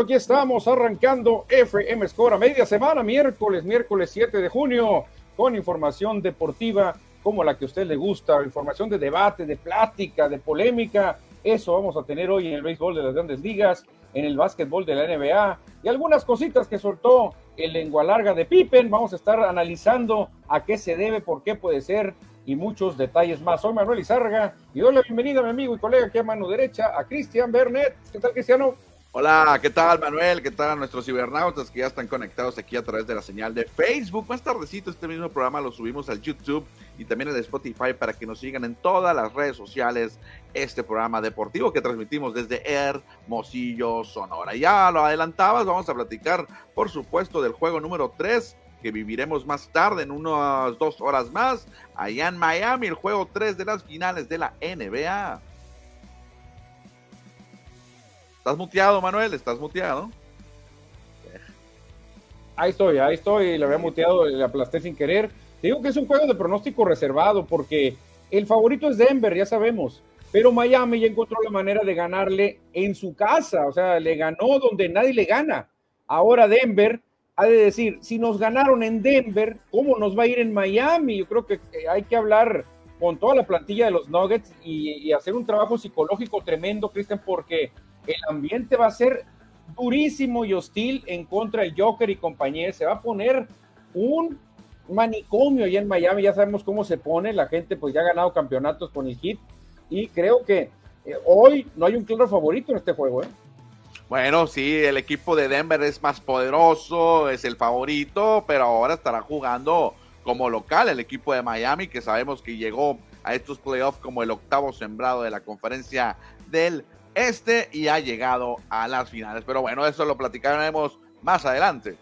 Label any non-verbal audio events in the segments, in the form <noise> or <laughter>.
aquí estamos arrancando FM Score a media semana, miércoles, miércoles 7 de junio, con información deportiva como la que a usted le gusta, información de debate, de plática, de polémica. Eso vamos a tener hoy en el béisbol de las grandes ligas, en el básquetbol de la NBA y algunas cositas que soltó el lengua larga de Pippen. Vamos a estar analizando a qué se debe, por qué puede ser y muchos detalles más. Soy Manuel Izárraga y doy la bienvenida a mi amigo y colega aquí a mano derecha, a Cristian Bernet. ¿Qué tal, Cristiano? Hola, ¿qué tal Manuel? ¿Qué tal nuestros cibernautas que ya están conectados aquí a través de la señal de Facebook? Más tardecito este mismo programa lo subimos al YouTube y también al Spotify para que nos sigan en todas las redes sociales este programa deportivo que transmitimos desde Hermosillo, Sonora. Ya lo adelantabas, vamos a platicar por supuesto del juego número 3 que viviremos más tarde en unas dos horas más allá en Miami, el juego 3 de las finales de la NBA. ¿Estás muteado, Manuel? ¿Estás muteado? Ahí estoy, ahí estoy, le había muteado, le aplasté sin querer. digo que es un juego de pronóstico reservado porque el favorito es Denver, ya sabemos, pero Miami ya encontró la manera de ganarle en su casa, o sea, le ganó donde nadie le gana. Ahora Denver ha de decir, si nos ganaron en Denver, ¿cómo nos va a ir en Miami? Yo creo que hay que hablar con toda la plantilla de los Nuggets y, y hacer un trabajo psicológico tremendo, Cristian, porque el ambiente va a ser durísimo y hostil en contra del Joker y compañía. Se va a poner un manicomio allá en Miami. Ya sabemos cómo se pone. La gente pues ya ha ganado campeonatos con el Heat. Y creo que eh, hoy no hay un claro favorito en este juego. ¿eh? Bueno, sí, el equipo de Denver es más poderoso, es el favorito, pero ahora estará jugando como local el equipo de Miami, que sabemos que llegó a estos playoffs como el octavo sembrado de la conferencia del este y ha llegado a las finales. Pero bueno, eso lo platicaremos más adelante.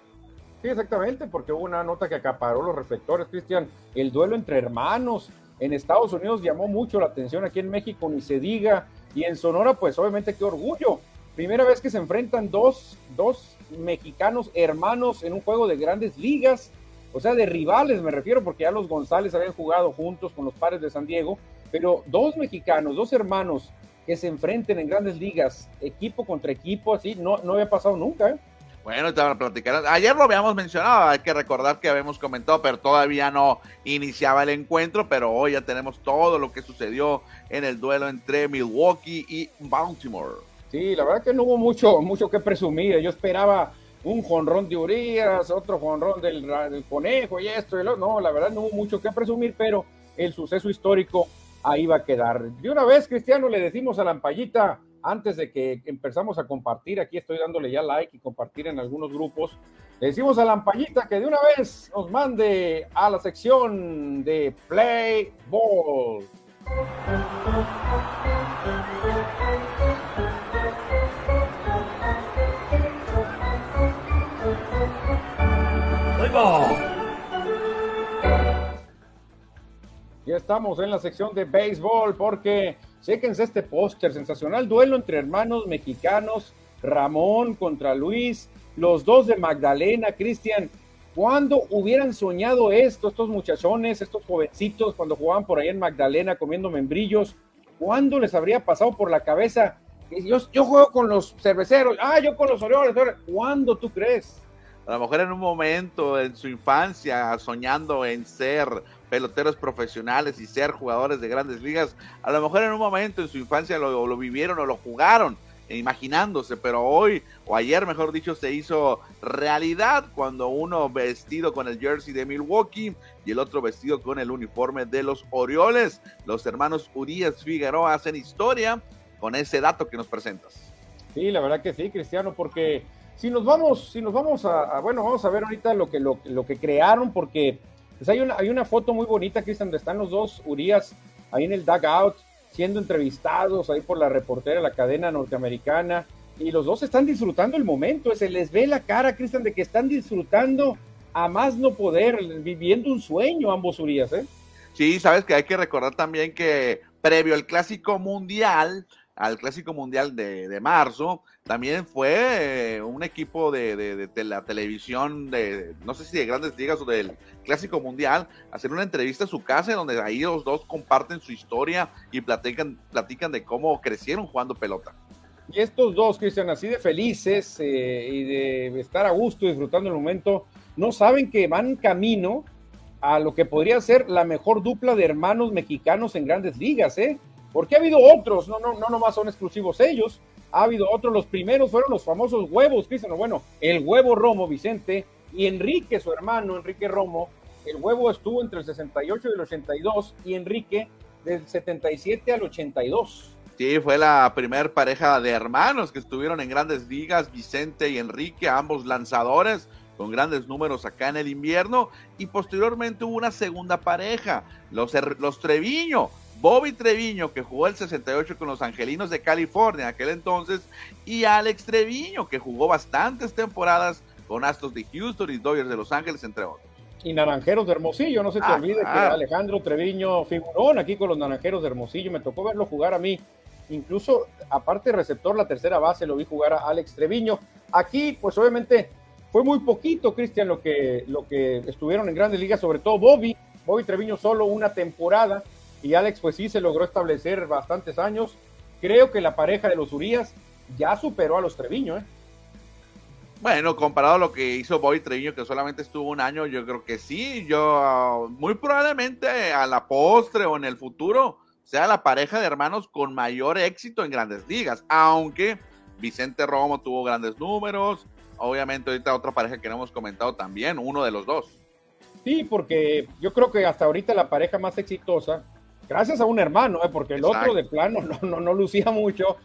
Sí, exactamente, porque hubo una nota que acaparó los reflectores, Cristian. El duelo entre hermanos en Estados Unidos llamó mucho la atención, aquí en México ni se diga, y en Sonora, pues obviamente qué orgullo. Primera vez que se enfrentan dos, dos mexicanos hermanos en un juego de grandes ligas, o sea, de rivales me refiero, porque ya los González habían jugado juntos con los pares de San Diego, pero dos mexicanos, dos hermanos que se enfrenten en grandes ligas, equipo contra equipo, así, no, no había pasado nunca. ¿eh? Bueno, te van a platicar. Ayer lo habíamos mencionado, hay que recordar que habíamos comentado, pero todavía no iniciaba el encuentro, pero hoy ya tenemos todo lo que sucedió en el duelo entre Milwaukee y Baltimore. Sí, la verdad que no hubo mucho, mucho que presumir. Yo esperaba un jonrón de Urias, otro jonrón del, del conejo y esto y lo. No, la verdad no hubo mucho que presumir, pero el suceso histórico ahí va a quedar. De una vez, Cristiano, le decimos a la ampallita, antes de que empezamos a compartir, aquí estoy dándole ya like y compartir en algunos grupos, le decimos a la ampallita que de una vez nos mande a la sección de Play Ball. Estamos en la sección de béisbol porque séquense este póster, sensacional duelo entre hermanos mexicanos, Ramón contra Luis, los dos de Magdalena, Cristian. ¿Cuándo hubieran soñado esto, estos muchachones, estos jovencitos, cuando jugaban por ahí en Magdalena comiendo membrillos? ¿Cuándo les habría pasado por la cabeza? Yo, yo juego con los cerveceros, ah, yo con los Orioles. ¿Cuándo tú crees? A lo mejor en un momento en su infancia, soñando en ser peloteros profesionales y ser jugadores de grandes ligas. A lo mejor en un momento en su infancia lo, vivieron o lo jugaron imaginándose, pero hoy o ayer, mejor dicho, se hizo realidad cuando uno vestido con el jersey de Milwaukee y el otro vestido con el uniforme de los Orioles. Los hermanos Urias Figueroa hacen historia con ese dato que nos presentas. Sí, la verdad que sí, Cristiano, porque si nos vamos, si nos vamos a, bueno, vamos a ver ahorita lo que, lo que crearon, porque pues hay una, hay una foto muy bonita, Cristian, donde están los dos Urias ahí en el dugout, siendo entrevistados ahí por la reportera la cadena norteamericana, y los dos están disfrutando el momento, se les ve la cara, Cristian, de que están disfrutando a más no poder, viviendo un sueño ambos Urias, ¿eh? Sí, sabes que hay que recordar también que previo al Clásico Mundial, al Clásico Mundial de, de marzo, también fue eh, un equipo de, de, la televisión, de no sé si de grandes ligas o del Clásico Mundial, hacer una entrevista a su casa donde ahí los dos comparten su historia y platican, platican de cómo crecieron jugando pelota. Y estos dos, Cristian, así de felices eh, y de estar a gusto disfrutando el momento, no saben que van camino a lo que podría ser la mejor dupla de hermanos mexicanos en grandes ligas, ¿eh? Porque ha habido otros, no, no, no nomás son exclusivos ellos, ha habido otros, los primeros fueron los famosos huevos, Cristian, bueno, el huevo Romo Vicente y Enrique, su hermano, Enrique Romo, el huevo estuvo entre el 68 y el 82 y Enrique del 77 al 82. Sí, fue la primer pareja de hermanos que estuvieron en grandes ligas, Vicente y Enrique, ambos lanzadores con grandes números acá en el invierno. Y posteriormente hubo una segunda pareja, los, los Treviño, Bobby Treviño, que jugó el 68 con los Angelinos de California en aquel entonces, y Alex Treviño, que jugó bastantes temporadas con Astros de Houston y Dodgers de Los Ángeles, entre otros. Y Naranjeros de Hermosillo, no se te ah, olvide que Alejandro Treviño figurón aquí con los Naranjeros de Hermosillo, me tocó verlo jugar a mí incluso aparte receptor, la tercera base, lo vi jugar a Alex Treviño. Aquí, pues obviamente fue muy poquito, Cristian, lo que, lo que estuvieron en grandes ligas, sobre todo Bobby, Bobby Treviño solo una temporada y Alex pues sí se logró establecer bastantes años. Creo que la pareja de los Urias ya superó a los Treviño, ¿eh? Bueno, comparado a lo que hizo Bobby Treviño, que solamente estuvo un año, yo creo que sí. Yo, muy probablemente a la postre o en el futuro, sea la pareja de hermanos con mayor éxito en grandes ligas, aunque Vicente Romo tuvo grandes números, obviamente ahorita otra pareja que no hemos comentado también, uno de los dos. Sí, porque yo creo que hasta ahorita la pareja más exitosa, gracias a un hermano, ¿eh? porque el otro de plano no, no, no lucía mucho,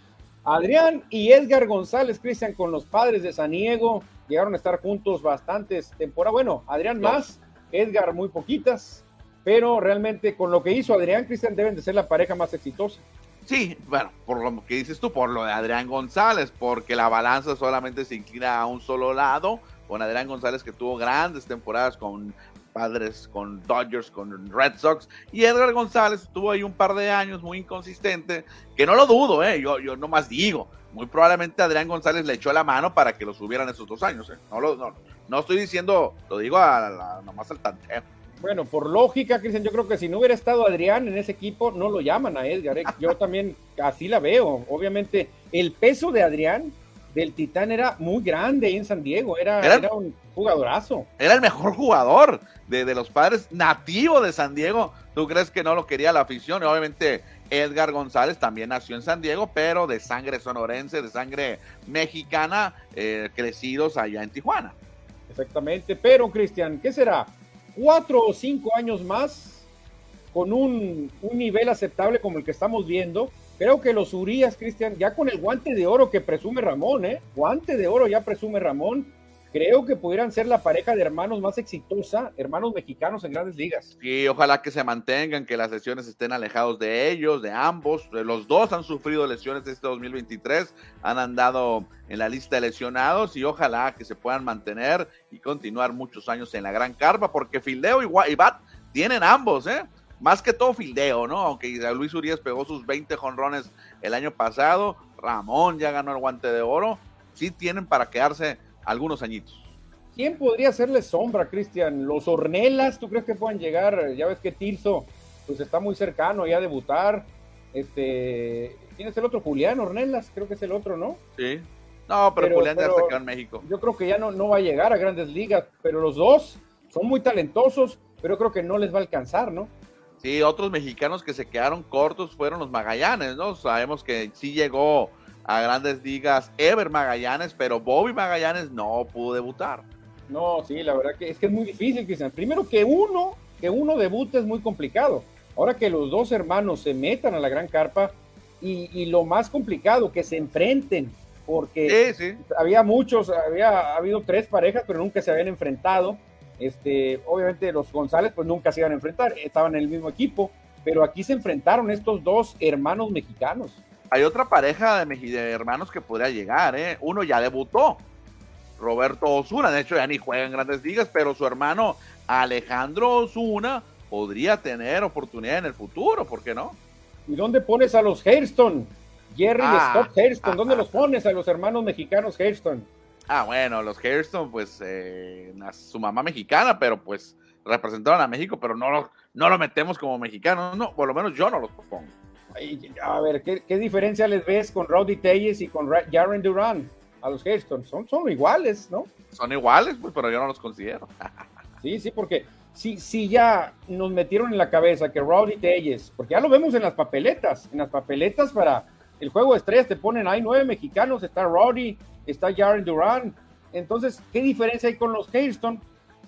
Adrián y Edgar González, Cristian, con los padres de San Diego, llegaron a estar juntos bastantes temporadas. Bueno, Adrián más, Edgar muy poquitas, pero realmente con lo que hizo Adrián Cristian deben de ser la pareja más exitosa. Sí, bueno, por lo que dices tú, por lo de Adrián González, porque la balanza solamente se inclina a un solo lado, con Adrián González que tuvo grandes temporadas con Padres, con Dodgers, con Red Sox, y Edgar González estuvo ahí un par de años muy inconsistente, que no lo dudo, eh, yo, yo nomás digo, muy probablemente Adrián González le echó la mano para que lo subieran esos dos años, eh. no, lo, no, no estoy diciendo, lo digo a, nomás al tanteo. Bueno, por lógica, Cristian, yo creo que si no hubiera estado Adrián en ese equipo, no lo llaman a Edgar. ¿eh? Yo también así la veo. Obviamente, el peso de Adrián del Titán era muy grande en San Diego. Era, era, un jugadorazo. Era el mejor jugador de, de, los padres nativo de San Diego. ¿Tú crees que no lo quería la afición? Y obviamente, Edgar González también nació en San Diego, pero de sangre sonorense, de sangre mexicana, eh, crecidos allá en Tijuana. Exactamente. Pero, Cristian, ¿qué será? cuatro o cinco años más con un, nivel aceptable como el que estamos viendo. Creo que los Urias, Cristian, ya con el guante de oro que presume Ramón, ¿eh? Guante de oro ya presume Ramón. Creo que pudieran ser la pareja de hermanos más exitosa, hermanos mexicanos en grandes ligas. Y ojalá que se mantengan, que las lesiones estén alejados de ellos, de ambos. Los dos han sufrido lesiones este 2023, han andado en la lista de lesionados y ojalá que se puedan mantener y continuar muchos años en la gran carpa, porque Fildeo y, Bat tienen ambos, ¿eh? Más que todo Fildeo, ¿no? Aunque Luis Urias pegó sus 20 jonrones el año pasado, Ramón ya ganó el guante de oro, sí tienen para quedarse algunos añitos. ¿Quién podría hacerle sombra, Cristian? ¿Los Ornelas? ¿Tú crees que puedan llegar? Ya ves que Tirso pues está muy cercano ya a debutar. Este, ¿quién es el otro? Julián Ornelas, creo que es el otro, ¿no? Sí. No, pero, Julián ya está acá en México. Yo creo que ya no, no va a llegar a grandes ligas, pero los dos son muy talentosos, pero creo que no les va a alcanzar, ¿no? Sí, otros mexicanos que se quedaron cortos fueron los Magallanes, ¿no? Sabemos que sí llegó a grandes ligas Ever Magallanes, pero Bobby Magallanes no pudo debutar. No, sí, la verdad que es que es muy difícil, Cristian. Primero que uno, que uno debute es muy complicado. Ahora que los dos hermanos se metan a la gran carpa y, lo más complicado, que se enfrenten, porque había muchos, había habido tres parejas, pero nunca se habían enfrentado. Este, obviamente los González pues nunca se iban a enfrentar, estaban en el mismo equipo, pero aquí se enfrentaron estos dos hermanos mexicanos. Hay otra pareja de, hermanos que podría llegar, ¿eh? Uno ya debutó, Roberto Osuna, de hecho ya ni juega en grandes ligas, pero su hermano Alejandro Osuna podría tener oportunidad en el futuro, ¿por qué no? ¿Y dónde pones a los Hairston? Jerry y ah, Scott Hairston, ¿dónde <laughs> los pones a los hermanos mexicanos Hairston? Ah, bueno, los Hairston, pues eh, su mamá mexicana, pero pues representaron a México, pero no lo, no lo metemos como mexicanos, no, por lo menos yo no los pongo. A ver, ¿qué, diferencia les ves con Rowdy Telles y con Jaren Duran a los Hailstones? Son, son iguales, ¿no? Son iguales, pues, pero yo no los considero. <laughs> sí, sí, porque si, si ya nos metieron en la cabeza que Rowdy Telles, porque ya lo vemos en las papeletas, en las papeletas para el juego de estrellas te ponen, hay nueve mexicanos, está Rowdy, está Jaren Duran. Entonces, ¿qué diferencia hay con los Hailstones?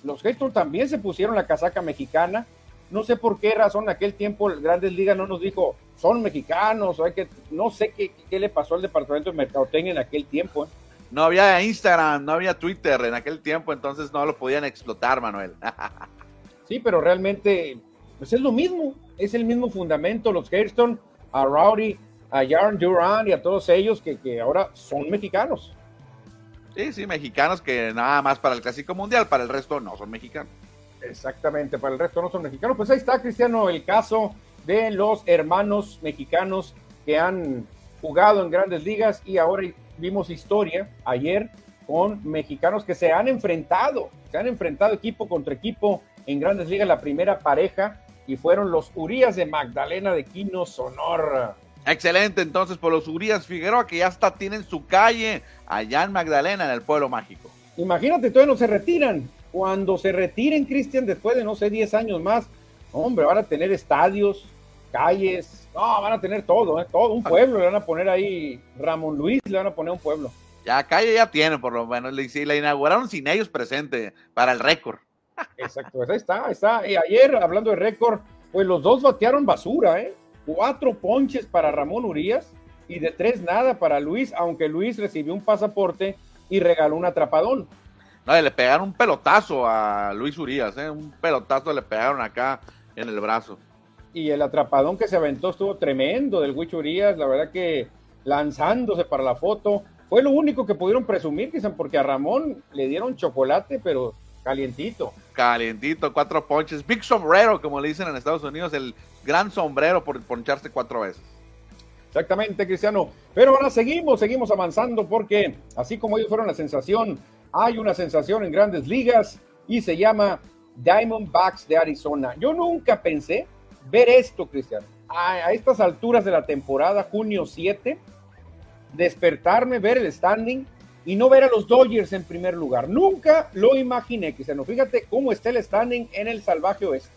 Los Hailstones también se pusieron la casaca mexicana, no sé por qué razón en aquel tiempo Grandes Ligas no nos dijo, son mexicanos, o hay que, no sé qué, qué le pasó al departamento de mercadotecnia en aquel tiempo. ¿eh? No había Instagram, no había Twitter en aquel tiempo, entonces no lo podían explotar, Manuel. <laughs> sí, pero realmente, pues es lo mismo, es el mismo fundamento, los Hairston, a Rowdy, a Jarn Duran y a todos ellos que, que ahora son mexicanos. Sí, sí, mexicanos que nada más para el Clásico Mundial, para el resto no son mexicanos. Exactamente, para el resto no son mexicanos. Pues ahí está, Cristiano, el caso de los hermanos mexicanos que han jugado en grandes ligas y ahora vimos historia ayer con mexicanos que se han enfrentado, se han enfrentado equipo contra equipo en grandes ligas, la primera pareja, y fueron los Urias de Magdalena de Quino, Sonora. Excelente, entonces por los Urias Figueroa que ya hasta tienen su calle allá en Magdalena, en el pueblo mágico. Imagínate, todavía no se retiran, cuando se retiren, Cristian, después de, no sé, 10 años más, hombre, van a tener estadios, calles, no, van a tener todo, ¿eh? todo, un pueblo, le van a poner ahí, Ramón Luis, le van a poner un pueblo. Ya, calle ya tiene, por lo menos, y la inauguraron sin ellos presente, para el récord. Exacto, pues ahí está, ahí está. Y ayer, hablando de récord, pues los dos batearon basura, ¿eh? Cuatro ponches para Ramón Urias y de tres nada para Luis, aunque Luis recibió un pasaporte y regaló un atrapadón. No, le pegaron un pelotazo a Luis Urias, ¿eh? un pelotazo le pegaron acá en el brazo. Y el atrapadón que se aventó estuvo tremendo del Luis Urias, la verdad que lanzándose para la foto. Fue lo único que pudieron presumir, quizás, porque a Ramón le dieron chocolate, pero calientito. Calientito, cuatro ponches. Big sombrero, como le dicen en Estados Unidos, el gran sombrero por poncharse cuatro veces. Exactamente, Cristiano. Pero ahora seguimos, seguimos avanzando porque así como ellos fueron la sensación hay una sensación en grandes ligas y se llama Diamondbacks de Arizona. Yo nunca pensé ver esto, Cristian, a, estas alturas de la temporada, junio 7, despertarme, ver el standing y no ver a los Dodgers en primer lugar. Nunca lo imaginé, Cristiano. Fíjate cómo está el standing en el salvaje oeste.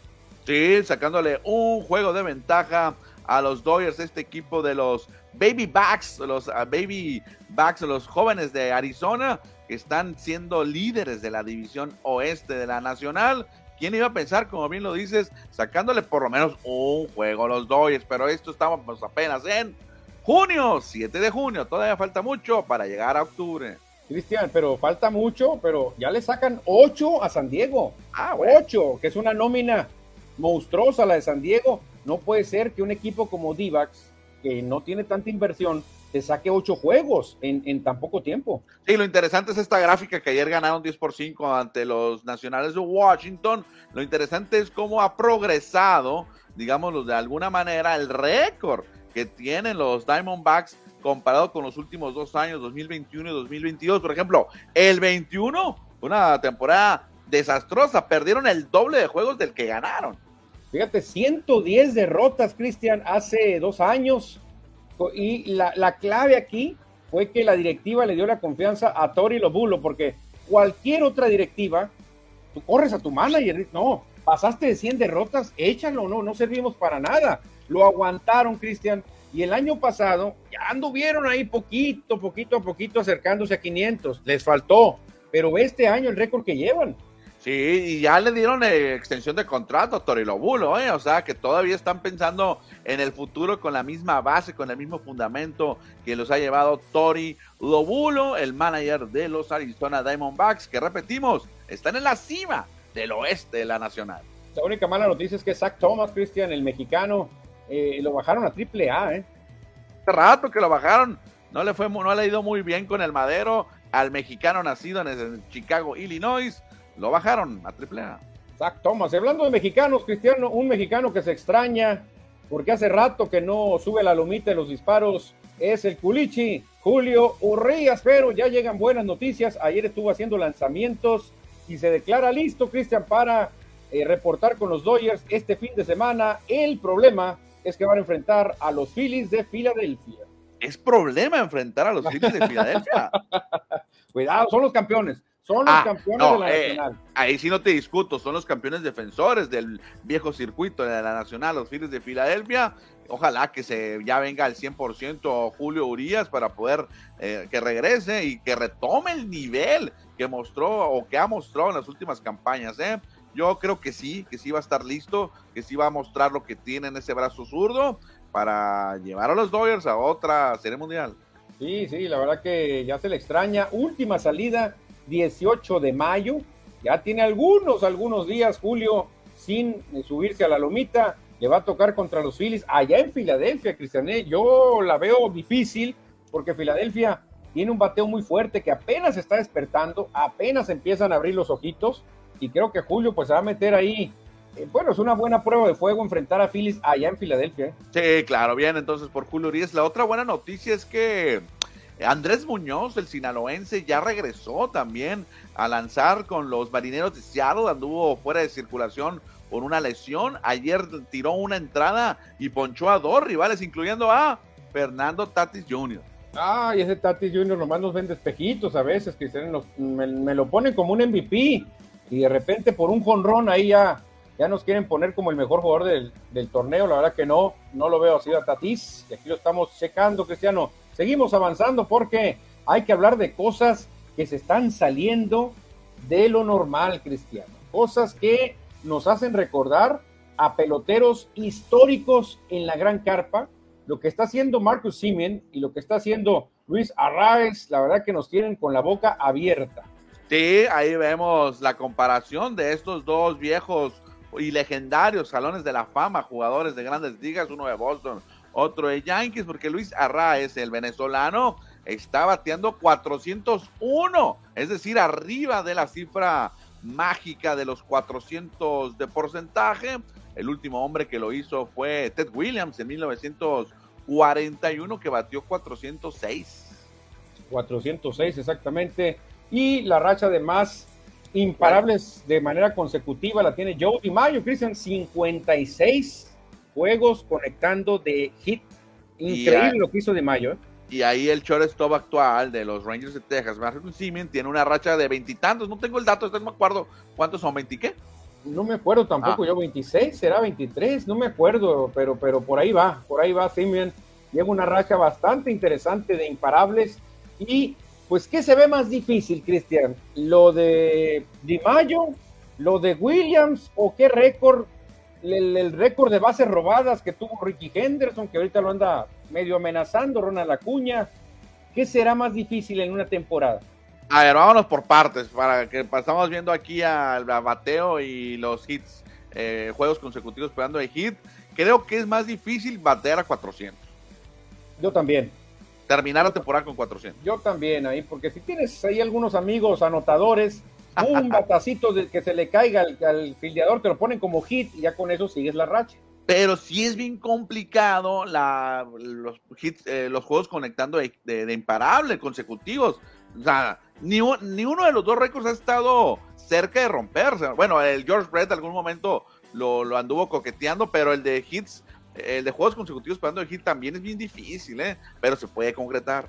Sí, sacándole un juego de ventaja a los Dodgers, este equipo de los Baby Backs, los uh, Baby Backs, los jóvenes de Arizona, están siendo líderes de la división oeste de la Nacional. ¿Quién iba a pensar, como bien lo dices, sacándole por lo menos un juego a los Dodgers? Pero esto estamos apenas en junio, 7 de junio. Todavía falta mucho para llegar a octubre. Cristian, pero falta mucho, pero ya le sacan 8 a San Diego. Ah, 8, que es una nómina monstruosa la de San Diego. No puede ser que un equipo como Divax, que no tiene tanta inversión, te saque ocho juegos en, tan poco tiempo. Sí, lo interesante es esta gráfica que ayer ganaron 10 por 5 ante los Nacionales de Washington. Lo interesante es cómo ha progresado, digámoslo de alguna manera, el récord que tienen los Diamondbacks comparado con los últimos dos años, 2021 y 2022. Por ejemplo, el 21, una temporada desastrosa, perdieron el doble de juegos del que ganaron. Fíjate, 110 derrotas, Cristian, hace dos años y la, clave aquí fue que la directiva le dio la confianza a Tori Lobulo, porque cualquier otra directiva, tú corres a tu manager, no, pasaste de 100 derrotas, échalo, no, no servimos para nada. Lo aguantaron, Cristian, y el año pasado ya anduvieron ahí poquito, poquito a poquito acercándose a 500, les faltó, pero este año el récord que llevan, Sí, y ya le dieron eh, extensión de contrato a Tori Lobulo, ¿eh? o sea que todavía están pensando en el futuro con la misma base, con el mismo fundamento que los ha llevado Tori Lobulo, el manager de los Arizona Diamondbacks, que repetimos, están en la cima del oeste de la nacional. La única mala noticia es que Zach Thomas, Christian, el mexicano, eh, lo bajaron a triple A, ¿eh? Hace rato que lo bajaron, no le fue, no le ha ido muy bien con el madero al mexicano nacido en Chicago, Illinois lo bajaron a triple A. Zach Thomas, hablando de mexicanos, Cristiano, un mexicano que se extraña porque hace rato que no sube la lomita de los disparos, es el Culichi, Julio Urrías, pero ya llegan buenas noticias. Ayer estuvo haciendo lanzamientos y se declara listo, Cristian, para eh, reportar con los Dodgers este fin de semana. El problema es que van a enfrentar a los Phillies de Filadelfia. Es problema enfrentar a los Phillies de Filadelfia. <laughs> Cuidado, son los campeones. Son los Ah, campeones no, de la eh, Nacional. Ahí sí no te discuto, son los campeones defensores del viejo circuito de la Nacional, los Phillies de Filadelfia. Ojalá que se ya venga al 100% Julio Urias para poder eh, que regrese y que retome el nivel que mostró o que ha mostrado en las últimas campañas. ¿eh? Yo creo que sí, que sí va a estar listo, que sí va a mostrar lo que tiene en ese brazo zurdo para llevar a los Dodgers a otra serie mundial. Sí, sí, la verdad que ya se le extraña. Última salida, 18 de mayo. Ya tiene algunos, algunos días, Julio, sin eh, subirse a la lomita. Le va a tocar contra los Phillies allá en Filadelfia, Cristiané. Yo la veo difícil porque Filadelfia tiene un bateo muy fuerte que apenas está despertando, apenas empiezan a abrir los ojitos. Y creo que Julio pues se va a meter ahí. eh, bueno, es una buena prueba de fuego enfrentar a Phillies allá en Filadelfia. ¿eh? Sí, claro, bien, entonces por Julio Urias. La otra buena noticia es que Andrés Muñoz, el sinaloense, ya regresó también a lanzar con los marineros de Seattle, anduvo fuera de circulación por una lesión. Ayer tiró una entrada y ponchó a dos rivales, incluyendo a Fernando Tatis Jr. Ay, ese Tatis Junior nomás nos vende espejitos a veces, Cristian, nos- me, me lo ponen como un MVP y de repente por un jonrón ahí ya, ya nos quieren poner como el mejor jugador del, torneo. La verdad que no, no lo veo así a Tatis. Y aquí lo estamos checando, Cristiano. Seguimos avanzando porque hay que hablar de cosas que se están saliendo de lo normal, Cristiano. Cosas que nos hacen recordar a peloteros históricos en la gran carpa. Lo que está haciendo Marcus Simeon y lo que está haciendo Luis Arraez, la verdad que nos tienen con la boca abierta. Sí, ahí vemos la comparación de estos dos viejos y legendarios salones de la fama, jugadores de grandes ligas, uno de Boston, otro de Yankees, porque Luis Arraez, el venezolano, está bateando 401, es decir, arriba de la cifra mágica de los 400 de porcentaje. El último hombre que lo hizo fue Ted Williams en 1941, que batió 406. 406 exactamente. Y la racha de más imparables de manera consecutiva la tiene Joe DiMaggio, Cristian, 56 juegos conectando de hit. Increíble lo que hizo DiMaggio. ¿eh? Y ahí el shortstop actual de los Rangers de Texas, Marcus Simeon, tiene una racha de veintitantos. No tengo el dato, no me acuerdo cuántos son, ¿20 qué? No me acuerdo tampoco, Ah. yo 26, será 23, no me acuerdo, pero, pero por ahí va, por ahí va Simeon. Lleva una racha bastante interesante de imparables. Y pues, ¿qué se ve más difícil, Cristian? ¿Lo de Di Mayo, lo de Williams o qué récord? El, el récord de bases robadas que tuvo Ricky Henderson, que ahorita lo anda medio amenazando, Ronald Acuña. ¿Qué será más difícil en una temporada? A ver, vámonos por partes, para que pasamos viendo aquí al bateo y los hits, eh, juegos consecutivos pegando de hit. Creo que es más difícil batear a 400, Yo también. Terminar la temporada con 400. Yo también ahí, porque si tienes ahí algunos amigos anotadores, un <laughs> batacito de que se le caiga al, al fildeador, te lo ponen como hit y ya con eso sigues la racha. Pero sí es bien complicado la, los, hits, eh, los juegos conectando de, de- de imparable consecutivos. O sea, ni, un- ni uno de los dos récords ha estado cerca de romperse. Bueno, el George Brett algún momento lo, lo anduvo coqueteando, pero el de hits, el de juegos consecutivos pegando de hit también es bien difícil, ¿eh? Pero se puede concretar.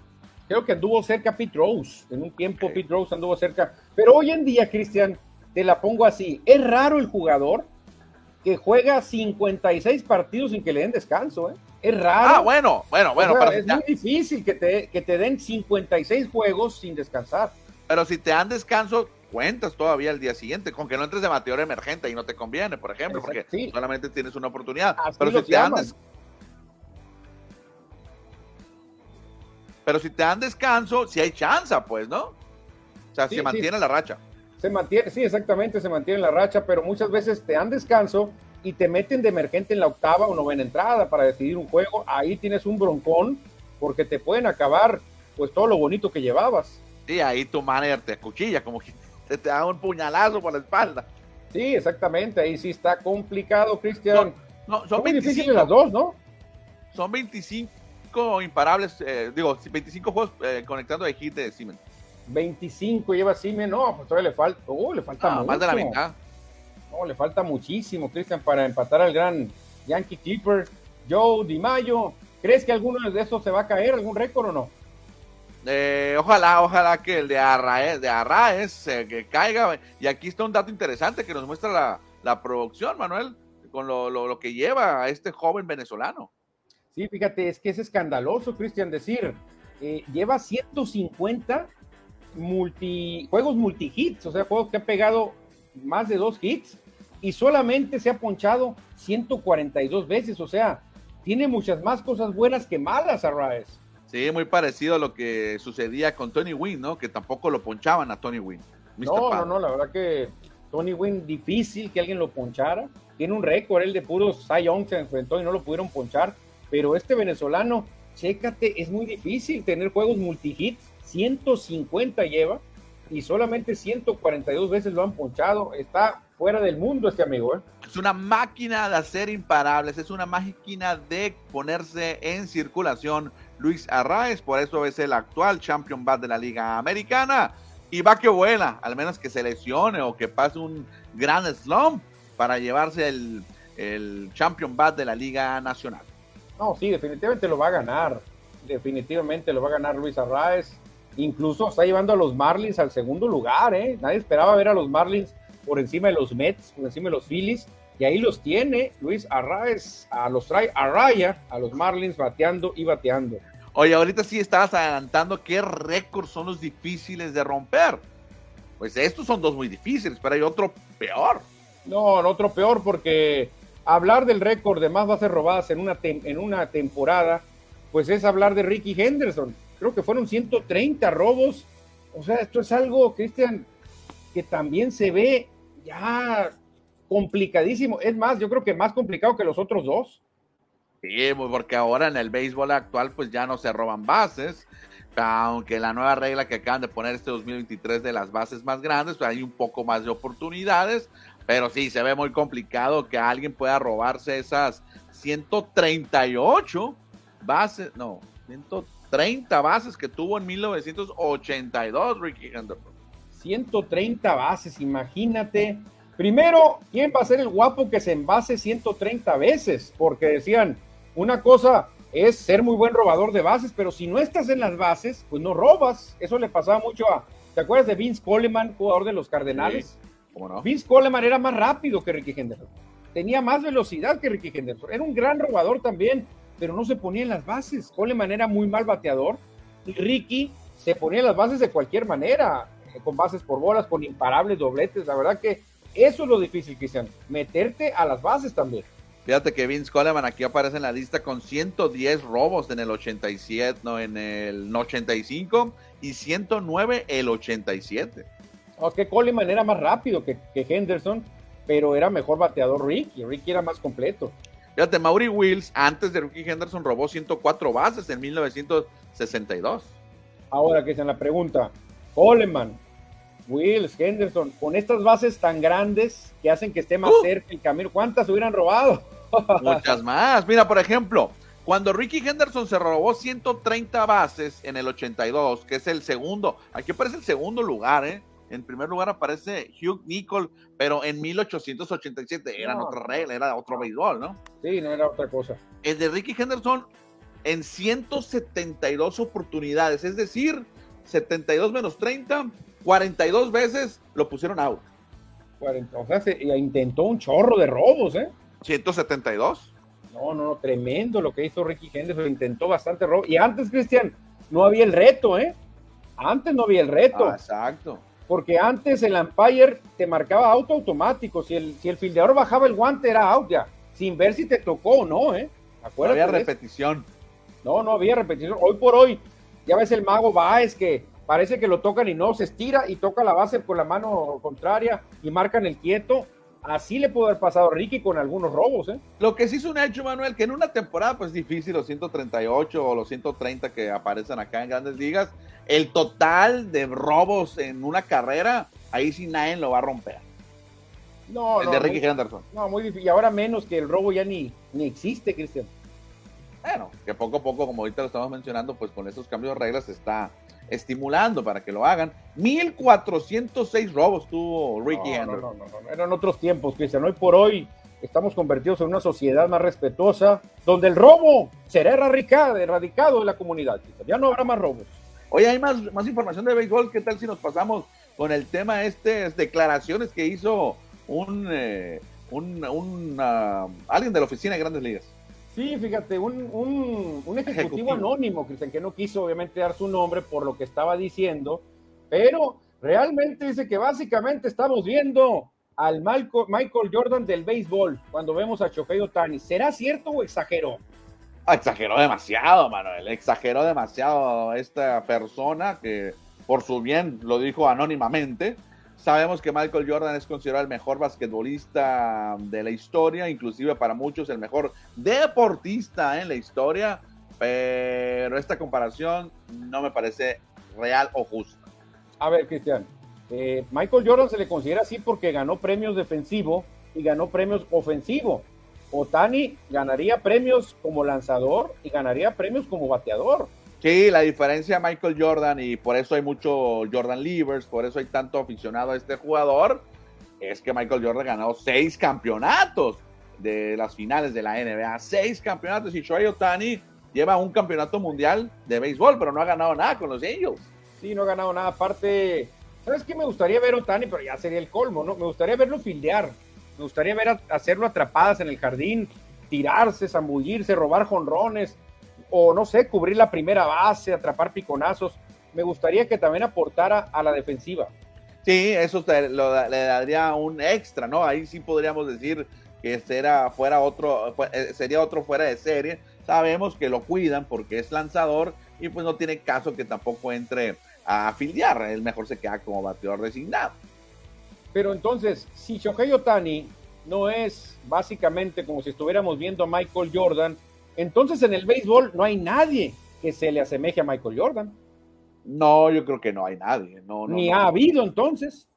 Creo que anduvo cerca Pete Rose, en un tiempo. Pete Rose anduvo cerca, pero hoy en día, Cristian, te la pongo así, es raro el jugador que juega 56 partidos sin que le den descanso, ¿eh? Es raro. Ah, bueno, bueno, bueno, O sea, pero, es si muy difícil que te, que te den 56 juegos sin descansar. pero si te dan descanso, cuentas todavía el día siguiente, con que no entres de bateador emergente y no te conviene, por ejemplo, Exacto, porque sí. solamente tienes una oportunidad. Así Pero si te dan llaman. Pero si te dan descanso, si hay chance, pues, ¿no? O sea, Sí, se sí. mantiene la racha. Se mantiene, sí, exactamente, se mantiene la racha, pero muchas veces te dan descanso y te meten de emergente en la octava o novena entrada para decidir un juego. Ahí tienes un broncón porque te pueden acabar pues todo lo bonito que llevabas. Y ahí tu manager te cuchilla, como que te, te da un puñalazo por la espalda. Sí, exactamente, ahí sí está complicado, Cristian. No, son Son muy difíciles 25, las dos, ¿no? son 25 imparables, eh, digo, 25 juegos eh, conectando de hit de Siemens. 25 lleva Simen, no, pues todavía le falta, oh, le falta Ah, mucho. más de la mitad. No, le falta muchísimo, Cristian, para empatar al gran Yankee Clipper. Joe, Di Mayo. ¿Crees que alguno de esos se va a caer, algún récord o no? Eh, ojalá, ojalá que el de Arraez, de Arraez que caiga. Y aquí está un dato interesante que nos muestra la, producción, Manuel, con lo, que lleva a este joven venezolano. Sí, fíjate, es que es escandaloso, Cristian, decir, eh, lleva 150 multi, juegos multi-hits, o sea, juegos que ha pegado más de dos hits y solamente se ha ponchado 142 veces, o sea, tiene muchas más cosas buenas que malas Arraez. Sí, muy parecido a lo que sucedía con Tony Wynn, ¿no? Que tampoco lo ponchaban a Tony Wynn. No, no, no, la verdad que Tony Wynn difícil que alguien lo ponchara. Tiene un récord, el de puros Cy se enfrentó y no lo pudieron ponchar. Pero este venezolano, chécate, es muy difícil tener juegos multi-hits. 150 lleva y solamente 142 veces lo han ponchado. Está fuera del mundo este amigo, ¿eh? Es una máquina de hacer imparables, es una máquina de ponerse en circulación Luis Arraez, por eso es el actual champion bat de la Liga Americana. Y va que vuela, al menos que se lesione o que pase un gran slump para llevarse el, el champion bat de la Liga Nacional. No, sí, definitivamente lo va a ganar. Definitivamente lo va a ganar Luis Arraez. Incluso está llevando a los Marlins al segundo lugar, ¿eh? Nadie esperaba ver a los Marlins por encima de los Mets, por encima de los Phillies. Y ahí los tiene Luis Arraez, a los trae a raya, a los Marlins bateando y bateando. Oye, ahorita sí estabas adelantando qué récords son los difíciles de romper. Pues estos son dos muy difíciles, pero hay otro peor. No, otro peor porque hablar del récord de más bases robadas en una, en una temporada, pues es hablar de Ricky Henderson. Creo que fueron 130 robos. O sea, esto es algo, Cristian, que también se ve ya complicadísimo. Es más, yo creo que más complicado que los otros dos. Sí, porque ahora en el béisbol actual pues ya no se roban bases, aunque la nueva regla que acaban de poner este 2023 de las bases más grandes, pues hay un poco más de oportunidades, pero sí, se ve muy complicado que alguien pueda robarse esas 138 bases, no, 130 bases que tuvo en 1982 Ricky Henderson. 130 bases, imagínate. Primero, ¿quién va a ser el guapo que se envase 130 veces? Porque decían, una cosa es ser muy buen robador de bases, pero si no estás en las bases, pues no robas. Eso le pasaba mucho a. ¿Te acuerdas de Vince Coleman, jugador de los Cardenales? ¿Cómo no? Vince Coleman era más rápido que Ricky Henderson. Tenía más velocidad que Ricky Henderson. Era un gran robador también, pero no se ponía en las bases. Coleman era muy mal bateador y Ricky se ponía en las bases de cualquier manera, eh, con bases por bolas, con imparables dobletes. La verdad que eso es lo difícil, Cristian, meterte a las bases también. Fíjate que Vince Coleman aquí aparece en la lista con 110 robos en el 87, no, en el 85 y 109 el 87. No, que Coleman era más rápido que, Henderson, pero era mejor bateador Ricky. Ricky era más completo. Fíjate, Maury Wills, antes de Ricky Henderson, robó 104 bases en 1962. Ahora que es en la pregunta, Coleman, Wills, Henderson, con estas bases tan grandes que hacen que esté más uh. cerca el camino, ¿cuántas hubieran robado? Muchas más. Mira, por ejemplo, cuando Ricky Henderson se robó 130 bases en el 82, que es el segundo, aquí aparece el segundo lugar, ¿eh? En primer lugar aparece Hugh Nicol, pero en 1887 era otra regla, era otro béisbol, ¿no? Sí, no era otra cosa. El de Ricky Henderson en 172 oportunidades, es decir, 72 menos 30, 42 veces lo pusieron out. 40, o sea, se, intentó un chorro de robos, ¿eh? 172. No, no, no, tremendo lo que hizo Ricky Henderson, intentó bastante robo. Y antes, Cristian, no había el reto, ¿eh? Antes no había el reto. Ah, exacto. Porque antes el umpire te marcaba auto automático. Si el, si el fildeador bajaba el guante, era out ya. Sin ver si te tocó o no, ¿eh? no había repetición. No, no había repetición. Hoy por hoy, ya ves el mago es que parece que lo tocan y no, se estira y toca la base con la mano contraria y marcan el quieto. Así le pudo haber pasado a Ricky con algunos robos, ¿eh? Lo que sí es un hecho, Manuel, que en una temporada, pues difícil, los 138 o los 130 que aparecen acá en grandes ligas, el total de robos en una carrera, ahí sí nadie lo va a romper. No, el de Ricky Henderson. No, muy difícil. Y ahora menos que el robo ya ni, ni existe, Cristian. Bueno, que poco a poco, como ahorita lo estamos mencionando, pues con esos cambios de reglas está estimulando para que lo hagan. 1406 robos tuvo Ricky no, No, no, no, eran otros tiempos, Cristian. Hoy por hoy estamos convertidos en una sociedad más respetuosa, donde el robo será erradicado, erradicado de la comunidad. Ya no habrá más robos. Oye, hay más, más información de béisbol. ¿Qué tal si nos pasamos con el tema este, declaraciones que hizo un, eh, un, alguien de la oficina de Grandes Ligas? Sí, fíjate, un, un, un ejecutivo, anónimo, Cristian, que no quiso obviamente dar su nombre por lo que estaba diciendo, pero realmente dice que básicamente estamos viendo al Michael Jordan del béisbol cuando vemos a Shohei Otani. ¿Será cierto o exageró? Ah, exageró demasiado, Manuel. Exageró demasiado esta persona que por su bien lo dijo anónimamente. Sabemos que Michael Jordan es considerado el mejor basquetbolista de la historia, inclusive para muchos el mejor deportista en la historia, pero esta comparación no me parece real o justa. A ver, Cristian, eh, Michael Jordan se le considera así porque ganó premios defensivo y ganó premios ofensivo. Otani ganaría premios como lanzador y ganaría premios como bateador. Sí, la diferencia de Michael Jordan y por eso hay mucho Jordan Leavers, por eso hay tanto aficionado a este jugador, es que Michael Jordan ganó seis campeonatos de las finales de la NBA, seis campeonatos y Shohei Otani lleva un campeonato mundial de béisbol, pero no ha ganado nada con los Angels. Sí, no ha ganado nada. Aparte, ¿sabes qué? Me gustaría ver Otani, pero ya sería el colmo, ¿no? Me gustaría verlo fildear. Me gustaría ver hacerlo atrapadas en el jardín, tirarse, zambullirse, robar jonrones, o no sé, cubrir la primera base, atrapar piconazos. Me gustaría que también aportara a la defensiva. Sí, eso le daría un extra, ¿no? Ahí sí podríamos decir que será, fuera otro, eh, sería otro fuera de serie. Sabemos que lo cuidan porque es lanzador y pues no tiene caso que tampoco entre a afiliar, él mejor se queda como bateador designado. Pero entonces, si Shohei Otani no es básicamente como si estuviéramos viendo a Michael Jordan, entonces en el béisbol no hay nadie que se le asemeje a Michael Jordan. No, yo creo que no hay nadie. No, Ni ha habido entonces.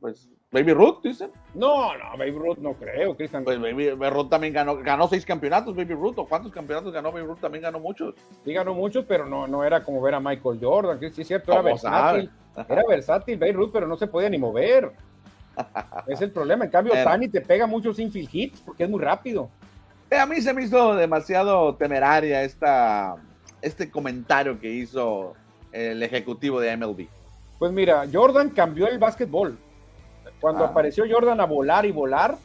Pues Baby Ruth, dicen. No, no, Baby Ruth no creo, Cristian. Pues Baby, Ruth también ganó, ganó seis campeonatos, Baby Ruth. ¿O cuántos campeonatos ganó Baby Ruth? También ganó muchos. Sí, ganó muchos, pero no, no era como ver a Michael Jordan. Sí, es cierto, era versátil. Era versátil Baby Ruth, pero no se podía ni mover. <laughs> es el problema. En cambio, Tani te pega muchos infield hits porque es muy rápido. Eh, a mí se me hizo demasiado temeraria esta, este comentario que hizo el ejecutivo de MLB. Pues mira, Jordan cambió el básquetbol cuando ah. apareció Jordan a volar y volar,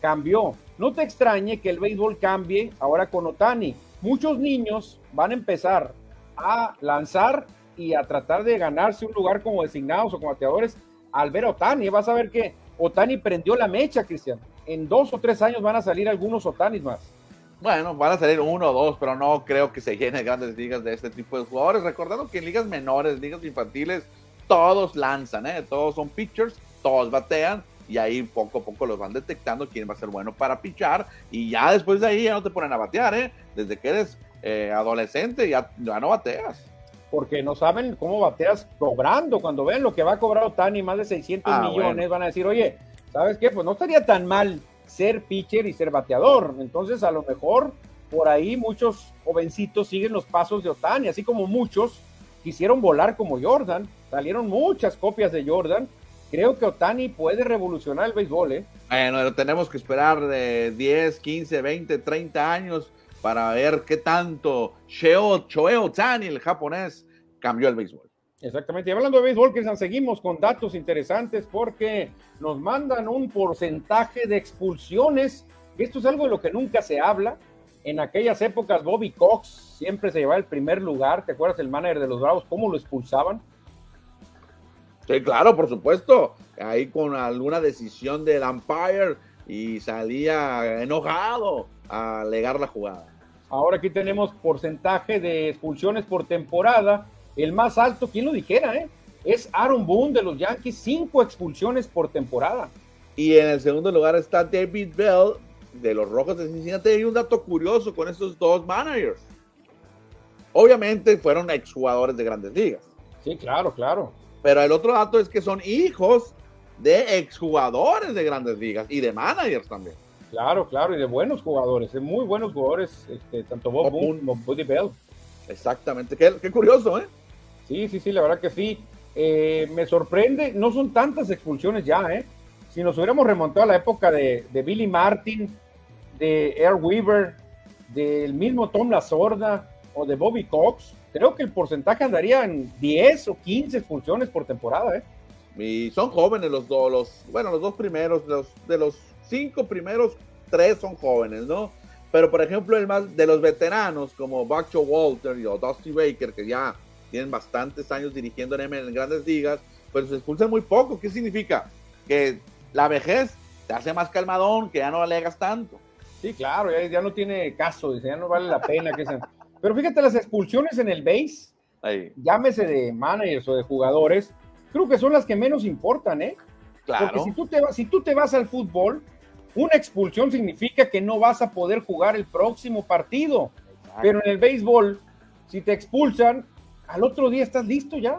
cambió. No te extrañe que el béisbol cambie ahora con Otani. Muchos niños van a empezar a lanzar y a tratar de ganarse un lugar como designados o como bateadores al ver a Otani. Vas a ver que Otani prendió la mecha, Cristian. En dos o tres años van a salir algunos Otanis más. Bueno, van a salir uno o dos, pero no creo que se llenen grandes ligas de este tipo de jugadores. Recordando que en ligas menores, ligas infantiles, todos lanzan, ¿eh? todos son pitchers todos batean y ahí poco a poco los van detectando quién va a ser bueno para pichar y ya después de ahí ya no te ponen a batear, ¿eh? Desde que eres eh, adolescente ya, ya no bateas. Porque no saben cómo bateas cobrando. Cuando ven lo que va a cobrar Otani, más de 600 ah, millones, van a decir, oye, ¿sabes qué? Pues no estaría tan mal ser pitcher y ser bateador. Entonces, a lo mejor por ahí muchos jovencitos siguen los pasos de Otani, así como muchos quisieron volar como Jordan. Salieron muchas copias de Jordan creo que Otani puede revolucionar el béisbol, ¿eh? Bueno, tenemos que esperar de 10, 15, 20, 30 años para ver qué tanto Sheo, Choe Otani, el japonés, cambió el béisbol. Exactamente. Y hablando de béisbol, que seguimos con datos interesantes porque nos mandan un porcentaje de expulsiones. Esto es algo de lo que nunca se habla. En aquellas épocas, Bobby Cox siempre se llevaba el primer lugar. ¿Te acuerdas el manager de los Bravos? ¿Cómo lo expulsaban? Sí, claro, por supuesto. Ahí con alguna decisión del umpire y salía enojado a alegar la jugada. Ahora aquí tenemos porcentaje de expulsiones por temporada. El más alto, ¿quién lo dijera, eh? Es Aaron Boone de los Yankees, cinco expulsiones por temporada. Y en el segundo lugar está David Bell de los Rojos de Cincinnati. Hay un dato curioso con estos dos managers. Obviamente fueron exjugadores de grandes ligas. Sí, claro, claro. Pero el otro dato es que son hijos de exjugadores de grandes ligas y de managers también. Claro, claro, y de buenos jugadores, de muy buenos jugadores, este, tanto Bob, Boone como Buddy Bell. Exactamente, qué, curioso, ¿eh? Sí, sí, sí, la verdad que sí. Eh, me sorprende, no son tantas expulsiones ya, ¿eh? si nos hubiéramos remontado a la época de, de Billy Martin, de Air Weaver, del mismo Tom La Sorda o de Bobby Cox, creo que el porcentaje andaría en 10 o 15 expulsiones por temporada. ¿eh? Y son jóvenes los dos, los, bueno, los dos primeros, los, de los cinco primeros, tres son jóvenes, ¿no? Pero por ejemplo, el más de los veteranos como Bacho Walter o Dusty Baker, que ya tienen bastantes años dirigiendo en, en grandes ligas, pues se expulsan muy poco. ¿Qué significa? Que la vejez te hace más calmadón, que ya no alegas tanto. Sí, claro, ya, no tiene caso, ya no vale la pena que sean. Pero fíjate, las expulsiones en el base, llámese de managers o de jugadores, creo que son las que menos importan, ¿eh? Claro. Porque si tú te, si tú te vas al fútbol, una expulsión significa que no vas a poder jugar el próximo partido. Pero en el béisbol, si te expulsan, al otro día estás listo ya.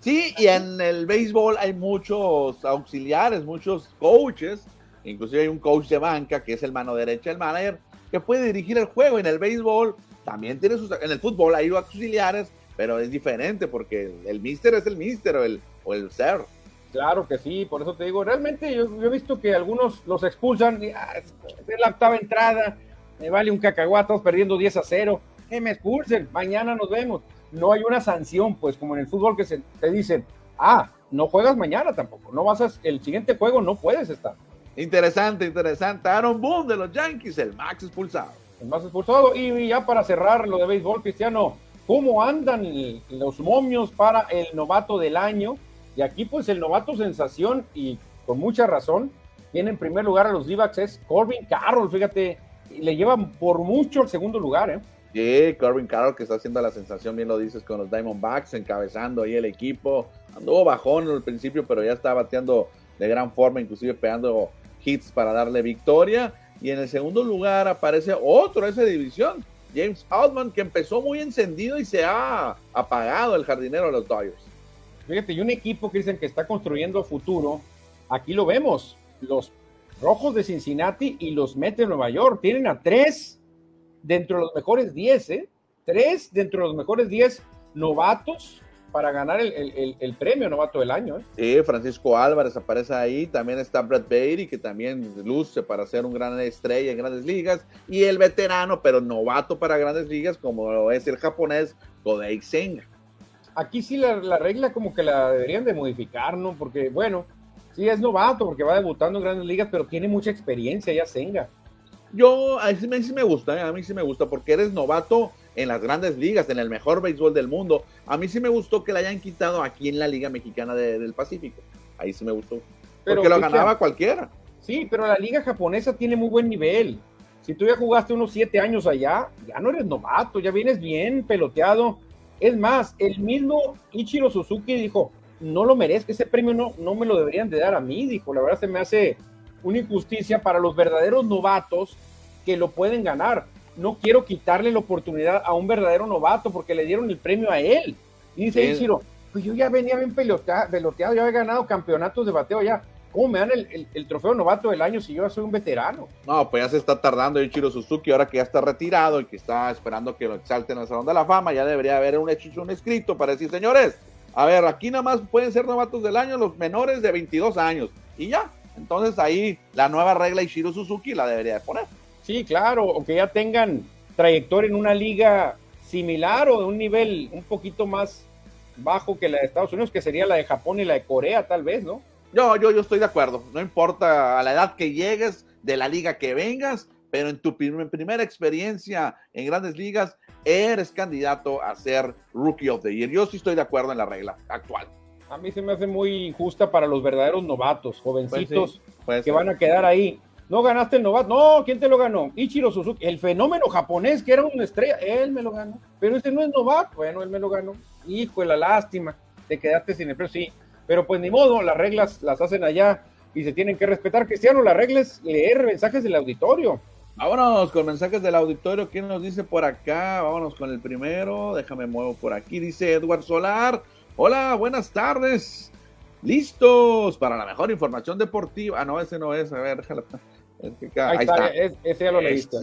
Sí, y en el béisbol hay muchos auxiliares, muchos coaches, inclusive hay un coach de banca que es el mano derecha del manager, que puede dirigir el juego. En el béisbol también tiene sus, en el fútbol hay auxiliares, pero es diferente porque el, mister es el mister o el, o el ser. Claro que sí, por eso te digo, realmente yo, he visto que algunos los expulsan, y, ah, es la octava entrada, me vale un cacahuato, perdiendo 10 a 0, que me expulsen, mañana nos vemos. No hay una sanción, pues como en el fútbol que se, te dicen, ah, no juegas mañana tampoco, no vas a, el siguiente juego no puedes estar. Interesante, interesante. Aaron Boone de los Yankees, el max expulsado. El más expulsado. Y ya para cerrar lo de béisbol, Cristiano, ¿cómo andan los momios para el novato del año? Y aquí, pues, el novato sensación, y con mucha razón, tiene en primer lugar a los d es Corbin Carroll, fíjate, le llevan por mucho el segundo lugar, ¿eh? Sí, Corbin Carroll que está haciendo la sensación, bien lo dices, con los Diamondbacks, encabezando ahí el equipo. Anduvo bajón al principio, pero ya está bateando de gran forma, inclusive pegando hits para darle victoria. Y en el segundo lugar aparece otro de esa división, James Altman, que empezó muy encendido y se ha apagado el jardinero de los Dodgers. Fíjate, y un equipo que dicen que está construyendo futuro, aquí lo vemos, los Rojos de Cincinnati y los Mets de Nueva York tienen a tres dentro de los mejores 10, ¿eh? Tres dentro de los mejores 10 novatos para ganar el, premio novato del año. ¿eh? Sí, Francisco Álvarez aparece ahí, también está Brad Beatty, que también luce para ser un gran estrella en grandes ligas, y el veterano, pero novato para grandes ligas, como es el japonés Kodei Senga. Aquí sí la, regla como que la deberían de modificar, ¿no? Porque, bueno, sí es novato porque va debutando en grandes ligas, pero tiene mucha experiencia ya Senga. Yo, a mí sí me gusta, ¿eh? a mí sí me gusta, porque eres novato en las grandes ligas, en el mejor béisbol del mundo. A mí sí me gustó que la hayan quitado aquí en la Liga Mexicana del Pacífico. Ahí sí me gustó. Pero, porque lo ganaba cualquiera. Sí, pero la liga japonesa tiene muy buen nivel. Si tú ya jugaste unos siete años allá, ya no eres novato, ya vienes bien peloteado. Es más, el mismo Ichiro Suzuki dijo, no lo merezco, ese premio no, no me lo deberían de dar a mí, dijo, la verdad se me hace una injusticia para los verdaderos novatos que lo pueden ganar. No quiero quitarle la oportunidad a un verdadero novato porque le dieron el premio a él. Y dice Ichiro, pues yo ya venía bien peloteado, ya había ganado campeonatos de bateo ya. ¿Cómo me dan el, trofeo novato del año si yo soy un veterano? No, pues ya se está tardando Ichiro Suzuki, ahora que ya está retirado y que está esperando que lo exalten al Salón de la Fama, ya debería haber un hecho un escrito para decir, señores, a ver, aquí nada más pueden ser novatos del año los menores de 22 años. Y ya, entonces ahí la nueva regla Ichiro Suzuki la debería de poner. Sí, claro, o que ya tengan trayectoria en una liga similar o de un nivel un poquito más bajo que la de Estados Unidos, que sería la de Japón y la de Corea, tal vez, ¿no? Yo, yo, yo estoy de acuerdo. No importa a la edad que llegues, de la liga que vengas, pero en tu primera experiencia en grandes ligas, eres candidato a ser Rookie of the Year. Yo sí estoy de acuerdo en la regla actual. A mí se me hace muy injusta para los verdaderos novatos, jovencitos que van a quedar ahí. No ganaste el novato. No, ¿quién te lo ganó? Ichiro Suzuki, el fenómeno japonés que era una estrella. Él me lo ganó. Pero este no es novato. Bueno, él me lo ganó. Hijo de la lástima. Te quedaste sin el premio. Sí, pero pues ni modo, las reglas las hacen allá y se tienen que respetar. Cristiano, las reglas leer mensajes del auditorio. Vámonos con mensajes del auditorio. ¿Quién nos dice por acá? Vámonos con el primero. Déjame muevo por aquí. Dice Edward Solar. Hola, buenas tardes. Listos para la mejor información deportiva. Ah, no, ese no es. A ver, <laughs> déjala. Ahí, está, ese ya lo leíste.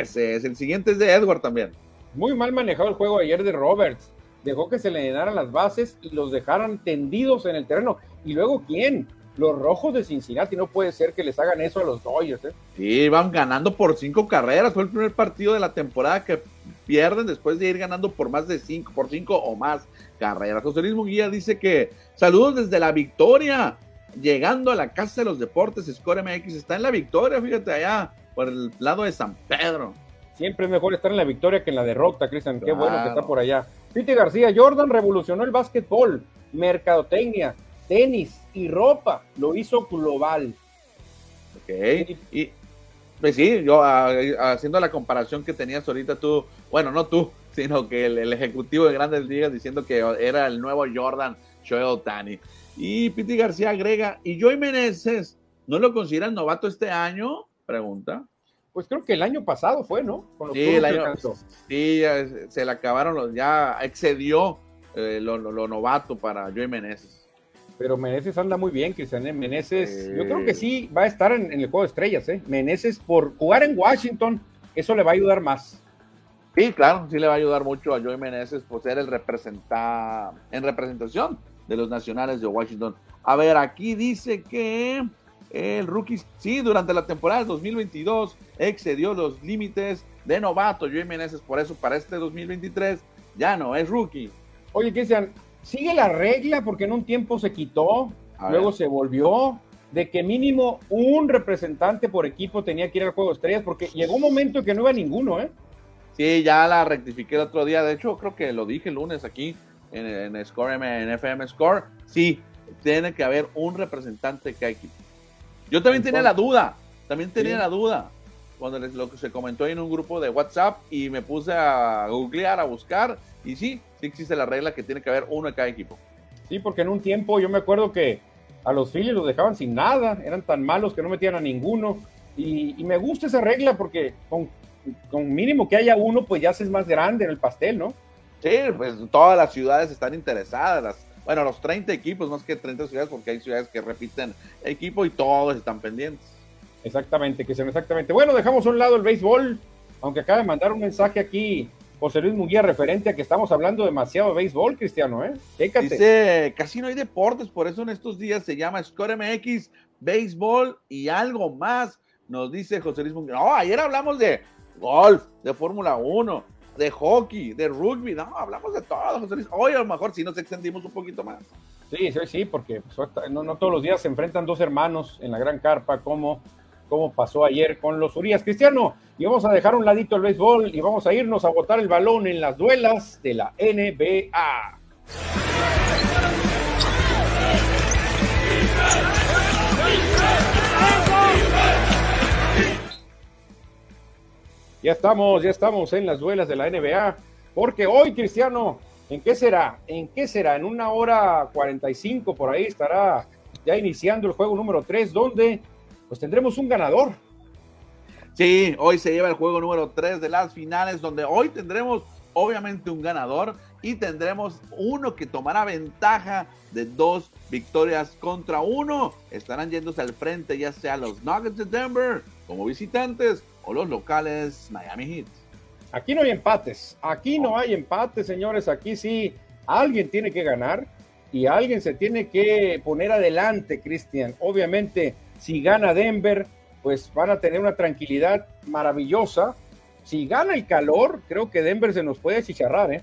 Ese, es. El siguiente es de Edward también. Muy mal manejado el juego ayer de Roberts. Dejó que se le llenaran las bases y los dejaran tendidos en el terreno. ¿Y luego quién? Los rojos de Cincinnati. No puede ser que les hagan eso a los Dodgers. ¿eh? Sí, van ganando por cinco carreras. Fue el primer partido de la temporada que pierden después de ir ganando por más de cinco, por cinco o más carreras. José Luis Munguía dice que saludos desde la victoria. Llegando a la casa de los deportes, Score MX está en la victoria, fíjate allá, por el lado de San Pedro. Siempre es mejor estar en la victoria que en la derrota, Cristian. Qué bueno que está por allá. Pete García, Jordan revolucionó el básquetbol, mercadotecnia, tenis y ropa. Lo hizo global. Ok. Y, pues sí, yo haciendo la comparación que tenías ahorita tú, bueno, no tú, sino que el, ejecutivo de Grandes Ligas diciendo que era el nuevo Jordan Shohei Tani. Y Piti García agrega, ¿y Joey Meneses no lo consideran novato este año? Pregunta. Pues creo que el año pasado fue, ¿no? sí, el año, sí, se le acabaron los, ya excedió eh, lo, novato para Joey Meneses. Pero Meneses anda muy bien, Cristian. ¿eh? Meneses, yo creo que sí va a estar en, el juego de estrellas, ¿eh? Meneses, por jugar en Washington, eso le va a ayudar más. Sí, claro, sí le va a ayudar mucho a Joey Meneses por ser el representar en representación de los nacionales de Washington. A ver, aquí dice que el rookie, sí, durante la temporada del 2022 excedió los límites de novato. Joey Meneses, por eso para este 2023 ya no es rookie. Oye, Cristian, sigue la regla porque en un tiempo se quitó, luego se volvió, de que mínimo un representante por equipo tenía que ir al juego de estrellas, porque llegó un momento que no iba ninguno, ¿eh? Sí, ya la rectifiqué el otro día. De hecho, creo que lo dije el lunes aquí en, en Score, en FM Score. Sí, tiene que haber un representante que cada equipo. Yo también tenía la duda, también tenía la duda cuando lo que se comentó en un grupo de WhatsApp y me puse a googlear, a buscar y sí, sí existe la regla que tiene que haber uno de cada equipo. Sí, porque en un tiempo yo me acuerdo que a los Phillies los dejaban sin nada, eran tan malos que no metían a ninguno y, me gusta esa regla porque con, con, mínimo que haya uno pues ya haces más grande en el pastel, ¿no? Sí, pues todas las ciudades están interesadas, las bueno, los 30 equipos, más que 30 ciudades, porque hay ciudades que repiten equipo y todos están pendientes. Exactamente, que sean exactamente. Bueno, dejamos a un lado el béisbol, aunque acaba de mandar un mensaje aquí José Luis Munguía referente a que estamos hablando demasiado de béisbol, Cristiano, ¿eh? Dice, casi no hay deportes, por eso en estos días se llama Score MX, béisbol y algo más, nos dice José Luis Munguía. No, ayer hablamos de golf, de Fórmula 1, de hockey, de rugby, no, hablamos de todo, José Luis. Hoy a lo mejor sí nos extendimos un poquito más. Sí, sí, sí, porque pues, no, todos los días se enfrentan dos hermanos en la gran carpa, como, como pasó ayer con los Urias. Cristiano, y vamos a dejar un ladito el béisbol y vamos a irnos a botar el balón en las duelas de la NBA. Ya estamos, ya estamos en las duelas de la NBA, porque hoy, Cristiano, ¿en qué será? ¿En qué será? En una hora 45 por ahí estará ya iniciando el juego número 3, donde pues tendremos un ganador. Sí, hoy se lleva el juego número 3 de las finales, donde hoy tendremos obviamente un ganador y tendremos uno que tomará ventaja de dos victorias contra uno. Estarán yéndose al frente ya sea los Nuggets de Denver como visitantes o los locales Miami Heat. Aquí no hay empates, aquí no hay empates, señores, aquí sí alguien tiene que ganar y alguien se tiene que poner adelante, Cristian. Obviamente, si gana Denver, pues van a tener una tranquilidad maravillosa. Si gana el calor, creo que Denver se nos puede chicharrar, ¿eh?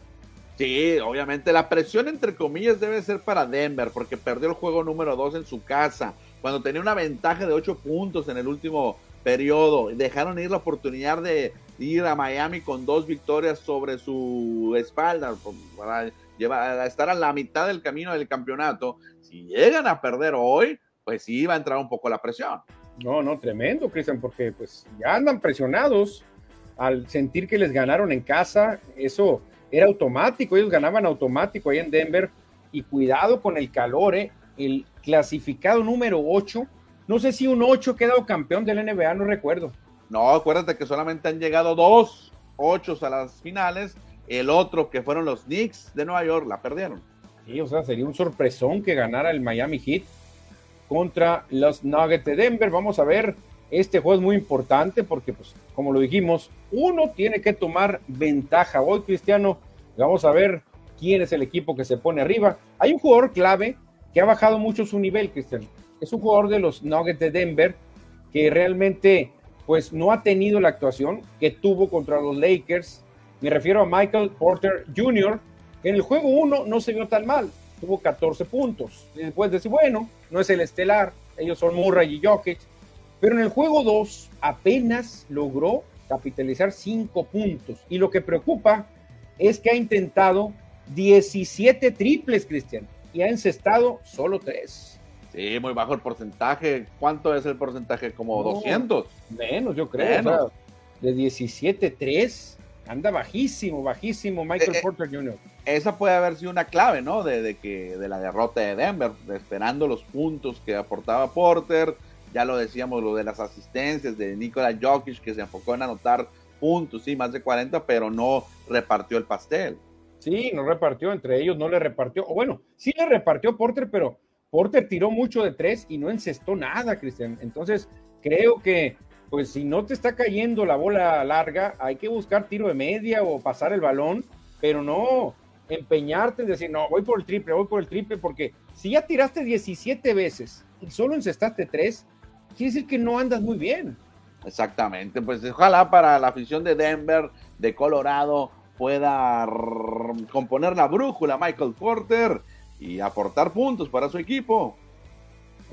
Sí, obviamente la presión entre comillas debe ser para Denver porque perdió el juego número 2 en su casa, cuando tenía una ventaja de 8 puntos en el último periodo. Dejaron ir la oportunidad de ir a Miami con dos victorias sobre su espalda para llevar, estar a la mitad del camino del campeonato. Si llegan a perder hoy, pues sí va a entrar un poco la presión. No, no, tremendo, Cristian, porque pues ya andan presionados al sentir que les ganaron en casa. Eso era automático, ellos ganaban automático ahí en Denver. Y cuidado con el calor, ¿eh? el clasificado número 8 no sé si un 8 quedado campeón del NBA, no recuerdo. No, acuérdate que solamente han llegado dos 8 a las finales. El otro, que fueron los Knicks de Nueva York, la perdieron. Sí, o sea, sería un sorpresón que ganara el Miami Heat contra los Nuggets de Denver. Vamos a ver, este juego es muy importante porque, pues, como lo dijimos, uno tiene que tomar ventaja. Hoy, Cristiano, vamos a ver quién es el equipo que se pone arriba. Hay un jugador clave que ha bajado mucho su nivel, Cristiano es un jugador de los Nuggets de Denver que realmente pues no ha tenido la actuación que tuvo contra los Lakers. Me refiero a Michael Porter Jr., que en el juego 1 no se vio tan mal, tuvo 14 puntos. Y después decir, bueno, no es el estelar, ellos son Murray y Jokic, pero en el juego 2 apenas logró capitalizar 5 puntos. Y lo que preocupa es que ha intentado 17 triples, Cristian, y ha encestado solo 3. Sí, muy bajo el porcentaje. ¿Cuánto es el porcentaje? Como 200. Menos, yo creo. de 17-3. Anda bajísimo, bajísimo Michael eh, eh, Porter Jr. Esa puede haber sido una clave, ¿no? De, que de la derrota de Denver, esperando los puntos que aportaba Porter. Ya lo decíamos, lo de las asistencias de Nikola Jokic, que se enfocó en anotar puntos, sí, más de 40, pero no repartió el pastel. Sí, no repartió, entre ellos no le repartió. O bueno, sí le repartió Porter, pero Porter tiró mucho de tres y no encestó nada, Cristian. Entonces, creo que, pues, si no te está cayendo la bola larga, hay que buscar tiro de media o pasar el balón, pero no empeñarte en decir, no, voy por el triple, voy por el triple, porque si ya tiraste 17 veces y solo encestaste tres, quiere decir que no andas muy bien. Exactamente, pues ojalá para la afición de Denver, de Colorado, pueda componer la brújula Michael Porter y aportar puntos para su equipo.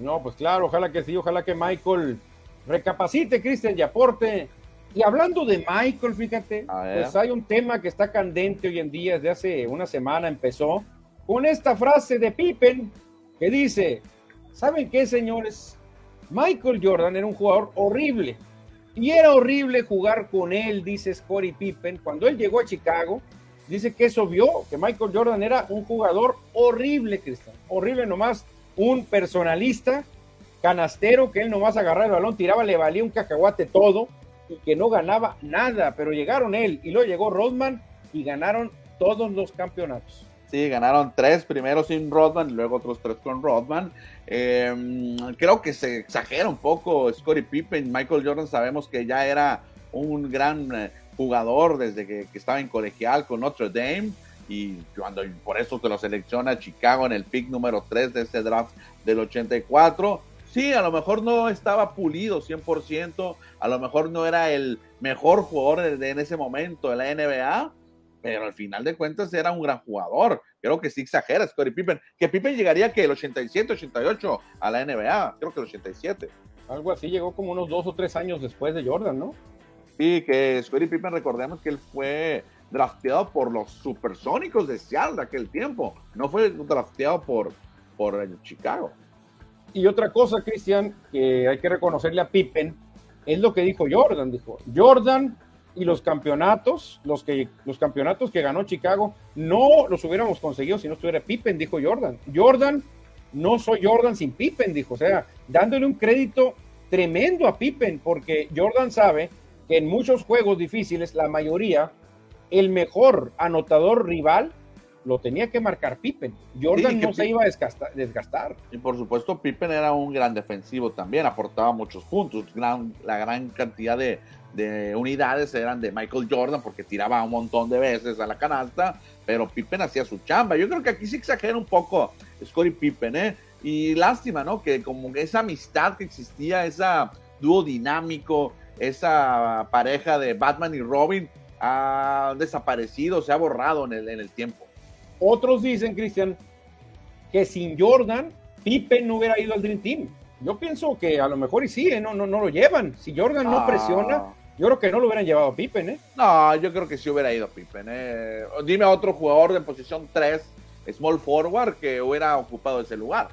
No, pues claro, ojalá que sí, ojalá que Michael recapacite, Cristian, y aporte. Y hablando de Michael, fíjate, pues hay un tema que está candente hoy en día, desde hace una semana empezó, con esta frase de Pippen que dice, ¿saben qué, señores? Michael Jordan era un jugador horrible. Y era horrible jugar con él, dice Scottie Pippen. Cuando él llegó a Chicago, dice que eso vio, que Michael Jordan era un jugador horrible, Cristian, horrible nomás, un personalista, canastero, que él nomás agarraba el balón, tiraba, le valía un cacahuate todo y que no ganaba nada, pero llegaron él y luego llegó Rodman y ganaron todos los campeonatos. Sí, ganaron tres primero sin Rodman y luego otros tres con Rodman. Em, creo que se exagera un poco Scottie Pippen. Michael Jordan sabemos que ya era un gran eh, jugador desde que, estaba en colegial con Notre Dame y cuando por eso te lo selecciona Chicago en el pick número 3 de este draft del 84. Sí, a lo mejor no estaba pulido 100%, a lo mejor no era el mejor jugador de, en ese momento de la NBA, pero al final de cuentas era un gran jugador. Creo que sí exagera Scottie Pippen, que Pippen llegaría que el 87, 88 a la NBA, creo que el 87. Algo así, llegó como unos dos o tres años después de Jordan, ¿no? Sí, que Scottie Pippen, recordemos que él fue drafteado por los supersónicos de Seattle de aquel tiempo. No fue drafteado por, por Chicago. Y otra cosa, Cristian, que hay que reconocerle a Pippen, es lo que dijo Jordan. Dijo, Jordan y los campeonatos, los, que, los campeonatos que ganó Chicago, no los hubiéramos conseguido si no estuviera Pippen, dijo Jordan. Jordan, no soy Jordan sin Pippen, dijo. O sea, dándole un crédito tremendo a Pippen, porque Jordan sabe en muchos juegos difíciles, la mayoría, el mejor anotador rival lo tenía que marcar Pippen. Jordan no se iba a desgastar, Y por supuesto, Pippen era un gran defensivo también, aportaba muchos puntos. la gran cantidad de, unidades eran de Michael Jordan porque tiraba un montón de veces a la canasta, pero Pippen hacía su chamba. Yo creo que aquí se exagera un poco Scottie Pippen, ¿eh? Y lástima, ¿no? Que como esa amistad que existía, esa dúo dinámico, esa pareja de Batman y Robin ha desaparecido, se ha borrado en el, en el tiempo. Otros dicen, Cristian, que sin Jordan, Pippen no hubiera ido al Dream Team. Yo pienso que a lo mejor y sí, ¿eh? no, no, no lo llevan. Si Jordan no ah. presiona, yo creo que no lo hubieran llevado a Pippen, ¿eh? No, yo creo que sí hubiera ido a Pippen, ¿eh? Dime a otro jugador de posición 3, small forward, que hubiera ocupado ese lugar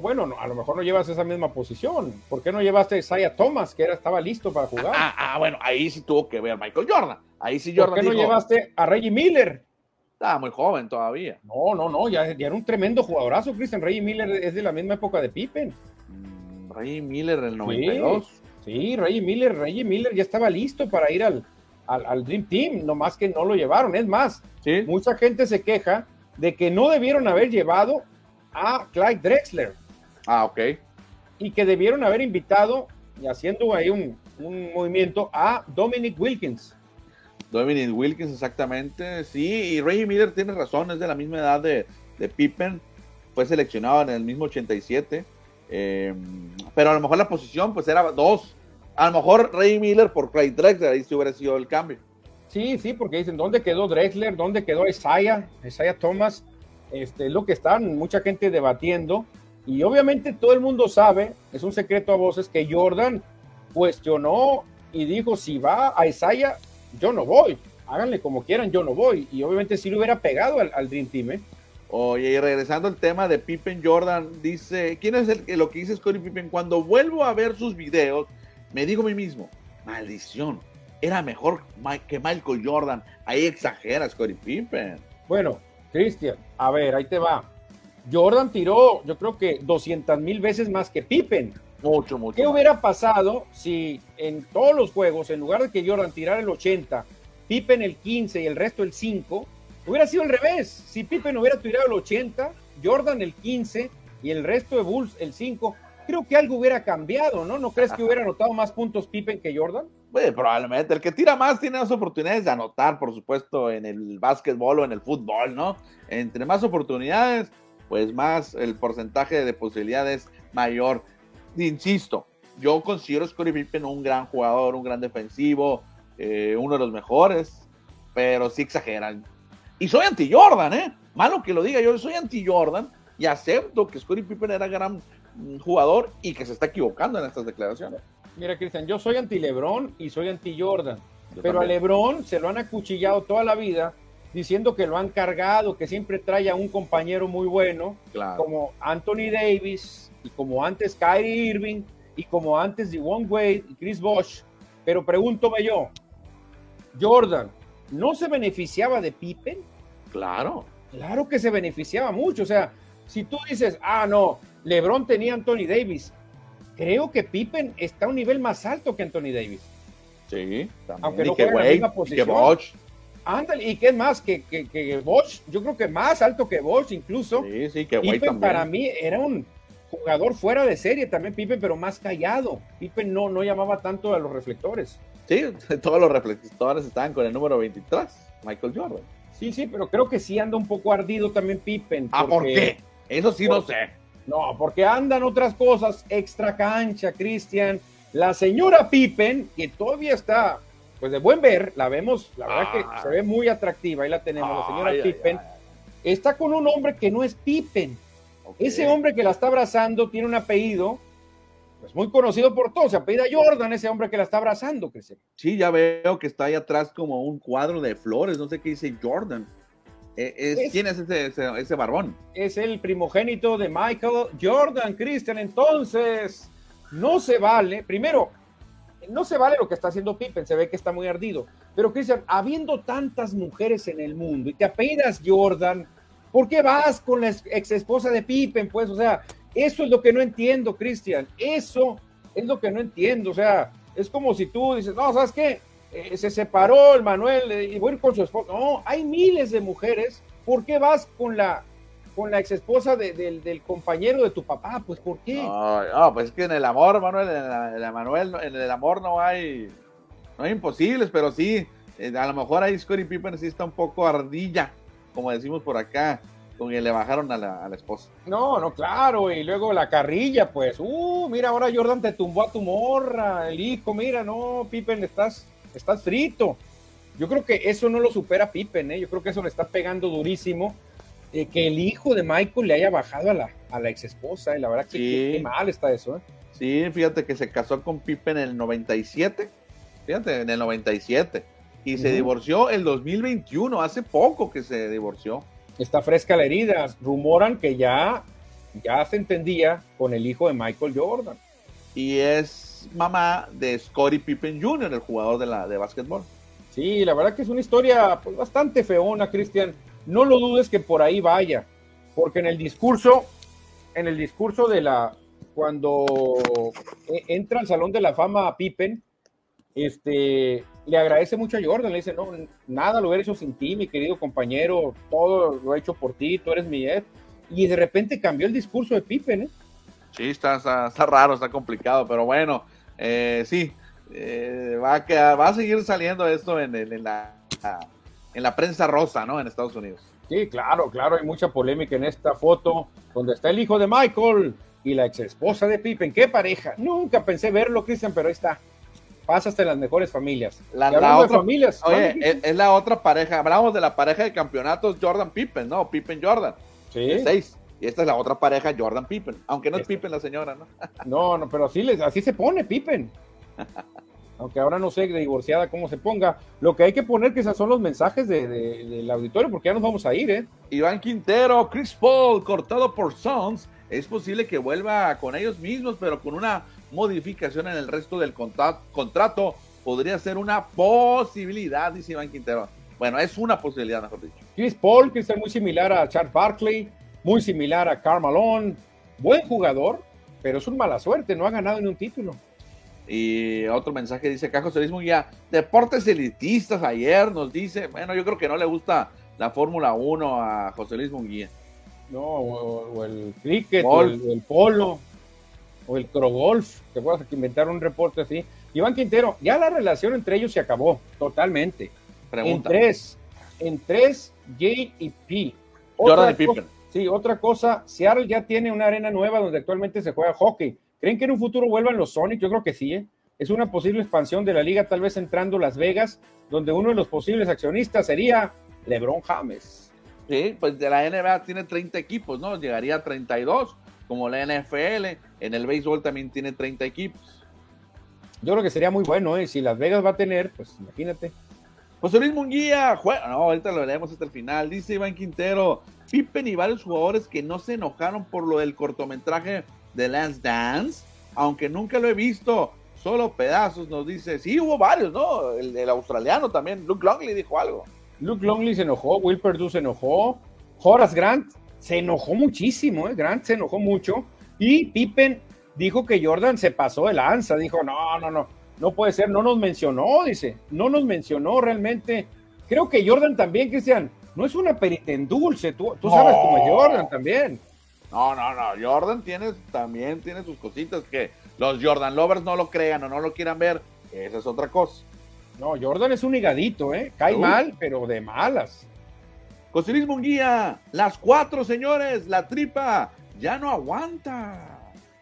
bueno, a lo mejor no llevas esa misma posición. ¿Por qué no llevaste a Isaiah Thomas, que era, estaba listo para jugar? Ah, ah, bueno, ahí sí tuvo que ver Michael Jordan. Ahí sí Jordan ¿Por qué no llevaste a Reggie Miller? Estaba muy joven todavía. No, no, no, ya, era un tremendo jugadorazo, Christian. Reggie Miller es de la misma época de Pippen. Mm, Reggie Miller del 92. Sí, Reggie Miller, Reggie Miller ya estaba listo para ir al, al, Dream Team, nomás que no lo llevaron. Es más, mucha gente se queja de que no debieron haber llevado a Clyde Drexler Ah, ok. Y que debieron haber invitado, y haciendo ahí un, movimiento, a Dominic Wilkins. Dominic Wilkins, exactamente. Sí, y Ray Miller tiene razón, es de la misma edad de, de Pippen. Fue seleccionado en el mismo 87. Eh, pero a lo mejor la posición pues era dos. A lo mejor Ray Miller por Clay Drexler, ahí sí hubiera sido el cambio. Sí, sí, porque dicen, ¿dónde quedó Drexler? ¿Dónde quedó Isaiah? Isaiah Thomas. Este, es lo que están mucha gente debatiendo. Y obviamente todo el mundo sabe, es un secreto a voces, que Jordan cuestionó y dijo, si va a Isaiah, yo no voy. Háganle como quieran, yo no voy. Y obviamente si le hubiera pegado al, al Dream Team. ¿eh? Oye, y regresando al tema de Pippen Jordan, dice, ¿quién es el, lo que dice Scottie Pippen? Cuando vuelvo a ver sus videos, me digo a mí mismo, maldición, era mejor que Michael Jordan. Ahí exagera Scottie Pippen. Bueno, Cristian, a ver, ahí te va. Jordan tiró, yo creo que 200 mil veces más que Pippen. Mucho, mucho. ¿Qué hubiera pasado si en todos los juegos, en lugar de que Jordan tirara el 80, Pippen el 15 y el resto el 5, hubiera sido al revés? Si Pippen hubiera tirado el 80, Jordan el 15 y el resto de Bulls el 5, creo que algo hubiera cambiado, ¿no? ¿No crees que hubiera anotado más puntos Pippen que Jordan? Bueno, probablemente. El que tira más tiene más oportunidades de anotar, por supuesto, en el básquetbol o en el fútbol, ¿no? Entre más oportunidades, pues más el porcentaje de posibilidades mayor. Insisto, yo considero a Scottie Pippen un gran jugador, un gran defensivo, eh, uno de los mejores, pero sí exageran. Y soy anti-Jordan, ¿eh? Malo que lo diga, yo soy anti-Jordan y acepto que Scottie Pippen era gran jugador y que se está equivocando en estas declaraciones. Mira, Cristian, yo soy anti-Lebron y soy anti-Jordan, pero a Lebron se lo han acuchillado toda la vida diciendo que lo han cargado, que siempre trae a un compañero muy bueno, claro. como Anthony Davis y como antes Kyrie Irving y como antes Wong Wade y Chris Bosh. Pero pregúntome yo, Jordan, ¿no se beneficiaba de Pippen? Claro. Claro que se beneficiaba mucho. O sea, si tú dices, ah, no, LeBron tenía Anthony Davis, creo que Pippen está a un nivel más alto que Anthony Davis. Sí, también. Aunque no juega en la misma posición. Que Bosch. Ándale, ¿y qué es más? Que, que, que, Bosch, yo creo que más alto que Bosch incluso. Sí, sí, que Pippen también. para mí era un jugador fuera de serie también, Pippen, pero más callado. Pippen no, no llamaba tanto a los reflectores. Sí, <laughs> todos los reflectores estaban con el número 23, Michael Jordan. Sí, sí, pero creo que sí anda un poco ardido también Pippen. Ah, ¿por qué? Eso sí no sé. No, porque andan otras cosas extra cancha, Cristian. La señora Pippen, que todavía está, pues de buen ver, la vemos, la verdad Ay. que se ve muy atractiva, ahí la tenemos, la señora Ay, ay, Pippen. ay. Está con un hombre que no es Pippen. Ok. Ese hombre que la está abrazando tiene un apellido, pues muy conocido por todos, se apellida Jordan, ese hombre que la está abrazando, Cristian. Sí, ya veo que está ahí atrás como un cuadro de flores, no sé qué dice Jordan. Eh, es- Es- ¿Quién es ese, ese, ese barbón? es el primogénito de Michael Jordan, Christian. Entonces, no se vale. Primero, no se vale lo que está haciendo Pippen, se ve que está muy ardido. Pero, Christian, habiendo tantas mujeres en el mundo y te apellidas Jordan, ¿por qué vas con la ex esposa de Pippen? Pues, o sea, eso es lo que no entiendo, Christian. Eso es lo que no entiendo. O sea, es como si tú dices, no, ¿sabes qué? Eh, se separó el Manuel eh, y voy a ir con su esposa. No, hay miles de mujeres. ¿Por qué vas con la con la ex esposa de- del, del compañero de tu papá? Pues ¿por qué? Ay, no, pues es que en el amor, Manuel, en, la- en el, Manuel, no- en el amor no hay, no hay imposibles, pero sí, eh, a lo mejor ahí Scottie Pippen sí está un poco ardilla, como decimos por acá, con que le bajaron a la, a la esposa. No, no, claro. Y luego la carrilla, pues, uh, mira, ahora Jordan te tumbó a tu morra, el hijo, mira, no, Pippen, estás, estás frito. Yo creo que eso no lo supera Pippen, ¿eh? Yo creo que eso le está pegando durísimo. Eh, que el hijo de Michael le haya bajado a la, a la ex esposa, y la verdad que Sí. qué, mal está eso, ¿eh? Sí, fíjate que se casó con Pippen en el 97, fíjate, en el 97, y se divorció el 2021, hace poco que se divorció. Está fresca la herida. Rumoran que ya, ya se entendía con el hijo de Michael Jordan. Y es mamá de Scottie Pippen Jr., el jugador de, la, de básquetbol. Sí, la verdad que es una historia pues, bastante feona, Cristian. No lo dudes que por ahí vaya, porque en el discurso, en el discurso de la, cuando e- entra al Salón de la Fama a Pippen, este, le agradece mucho a Jordan, le dice, no, nada lo he hecho sin ti, mi querido compañero, todo lo he hecho por ti, tú eres mi ex. Y de repente cambió el discurso de Pippen, ¿eh? Sí, está, raro, está complicado, pero bueno, eh, sí, eh, va, a seguir saliendo esto en, en la, en la prensa rosa, ¿no? En Estados Unidos. Sí, claro, claro, hay mucha polémica en esta foto donde está el hijo de Michael y la ex esposa de Pippen. ¡Qué pareja! Nunca pensé verlo, Cristian, pero ahí está. Hasta en las mejores familias. La, de otra, familias. oye, ¿vale, es, la otra pareja. Hablamos de la pareja de campeonatos Jordan Pippen, ¿no? Pippen Jordan. Sí. de seis. Y esta es la otra pareja Jordan Pippen. Aunque no es. Pippen la señora, ¿no? <laughs> No, no, pero así, les, así se pone Pippen. <laughs> Aunque ahora no sé de divorciada cómo se ponga. Lo que hay que poner que esos son los mensajes de- de- del auditorio, porque ya nos vamos a ir, ¿eh? Iván Quintero, Chris Paul, cortado por Sons. Es posible que vuelva con ellos mismos, pero con una modificación en el resto del contra- contrato. Podría ser una posibilidad, dice Iván Quintero. Bueno, es una posibilidad, mejor dicho. Chris Paul, que está muy similar a Charles Barkley, muy similar a Malone. Buen jugador, pero es un mala suerte, no ha ganado ni un título. Y otro mensaje dice acá José Luis Munguía, deportes elitistas ayer nos dice, bueno, yo creo que no le gusta la Fórmula 1 a José Luis Munguía. No, o, o el cricket, o el, polo, o el crogolf. Te acuerdas que inventaron un reporte así. Iván Quintero, ya la relación entre ellos se acabó totalmente. Pregunta. En tres, en tres, J y P. Jordan y Pippen. Sí, otra cosa, Seattle ya tiene una arena nueva donde actualmente se juega hockey. ¿Creen que en un futuro vuelvan los Sonics? Yo creo que sí. ¿eh? Es una posible expansión de la liga, tal vez entrando Las Vegas, donde uno de los posibles accionistas sería LeBron James. Sí, pues de la NBA tiene 30 equipos, ¿no? Llegaría a 32, como la NFL. En el béisbol también tiene 30 equipos. Yo creo que sería muy bueno, ¿eh? Si Las Vegas va a tener, pues imagínate. José Luis Munguía, juega. No, ahorita lo leemos hasta el final. Dice Iván Quintero, Pippen y varios jugadores que no se enojaron por lo del cortometraje de Lance Dance, aunque nunca lo he visto. Solo pedazos, nos dice. Sí, hubo varios, ¿no? El, el australiano también, Luke Longley dijo algo. Luke Longley se enojó, Will Perdue se enojó, Horace Grant se enojó muchísimo, ¿eh? Grant se enojó mucho y Pippen dijo que Jordan se pasó de lanza, dijo, no, no, no, no puede ser, no nos mencionó, dice, no nos mencionó realmente. Creo que Jordan también, Cristian, no es una perita en dulce, tú, tú sabes No. como es Jordan también. No, no, no. Jordan tiene, también tiene sus cositas que los Jordan lovers no lo crean o no lo quieran ver. Esa es otra cosa. No, Jordan es un higadito, ¿eh? Cae Uy. mal, pero de malas. José Munguía, las cuatro señores, la tripa ya no aguanta.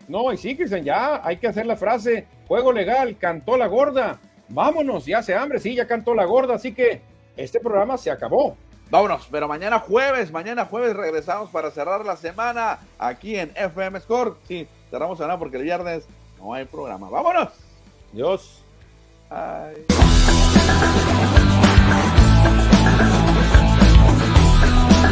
No, y sí, Cristian, ya hay que hacer la frase, juego legal, cantó la gorda, vámonos, ya hace hambre, sí, ya cantó la gorda, así que este programa se acabó. Vámonos, pero mañana jueves, mañana jueves regresamos para cerrar la semana aquí en FM Score. Sí, cerramos semana porque el viernes no hay programa. Vámonos. Dios. Ay.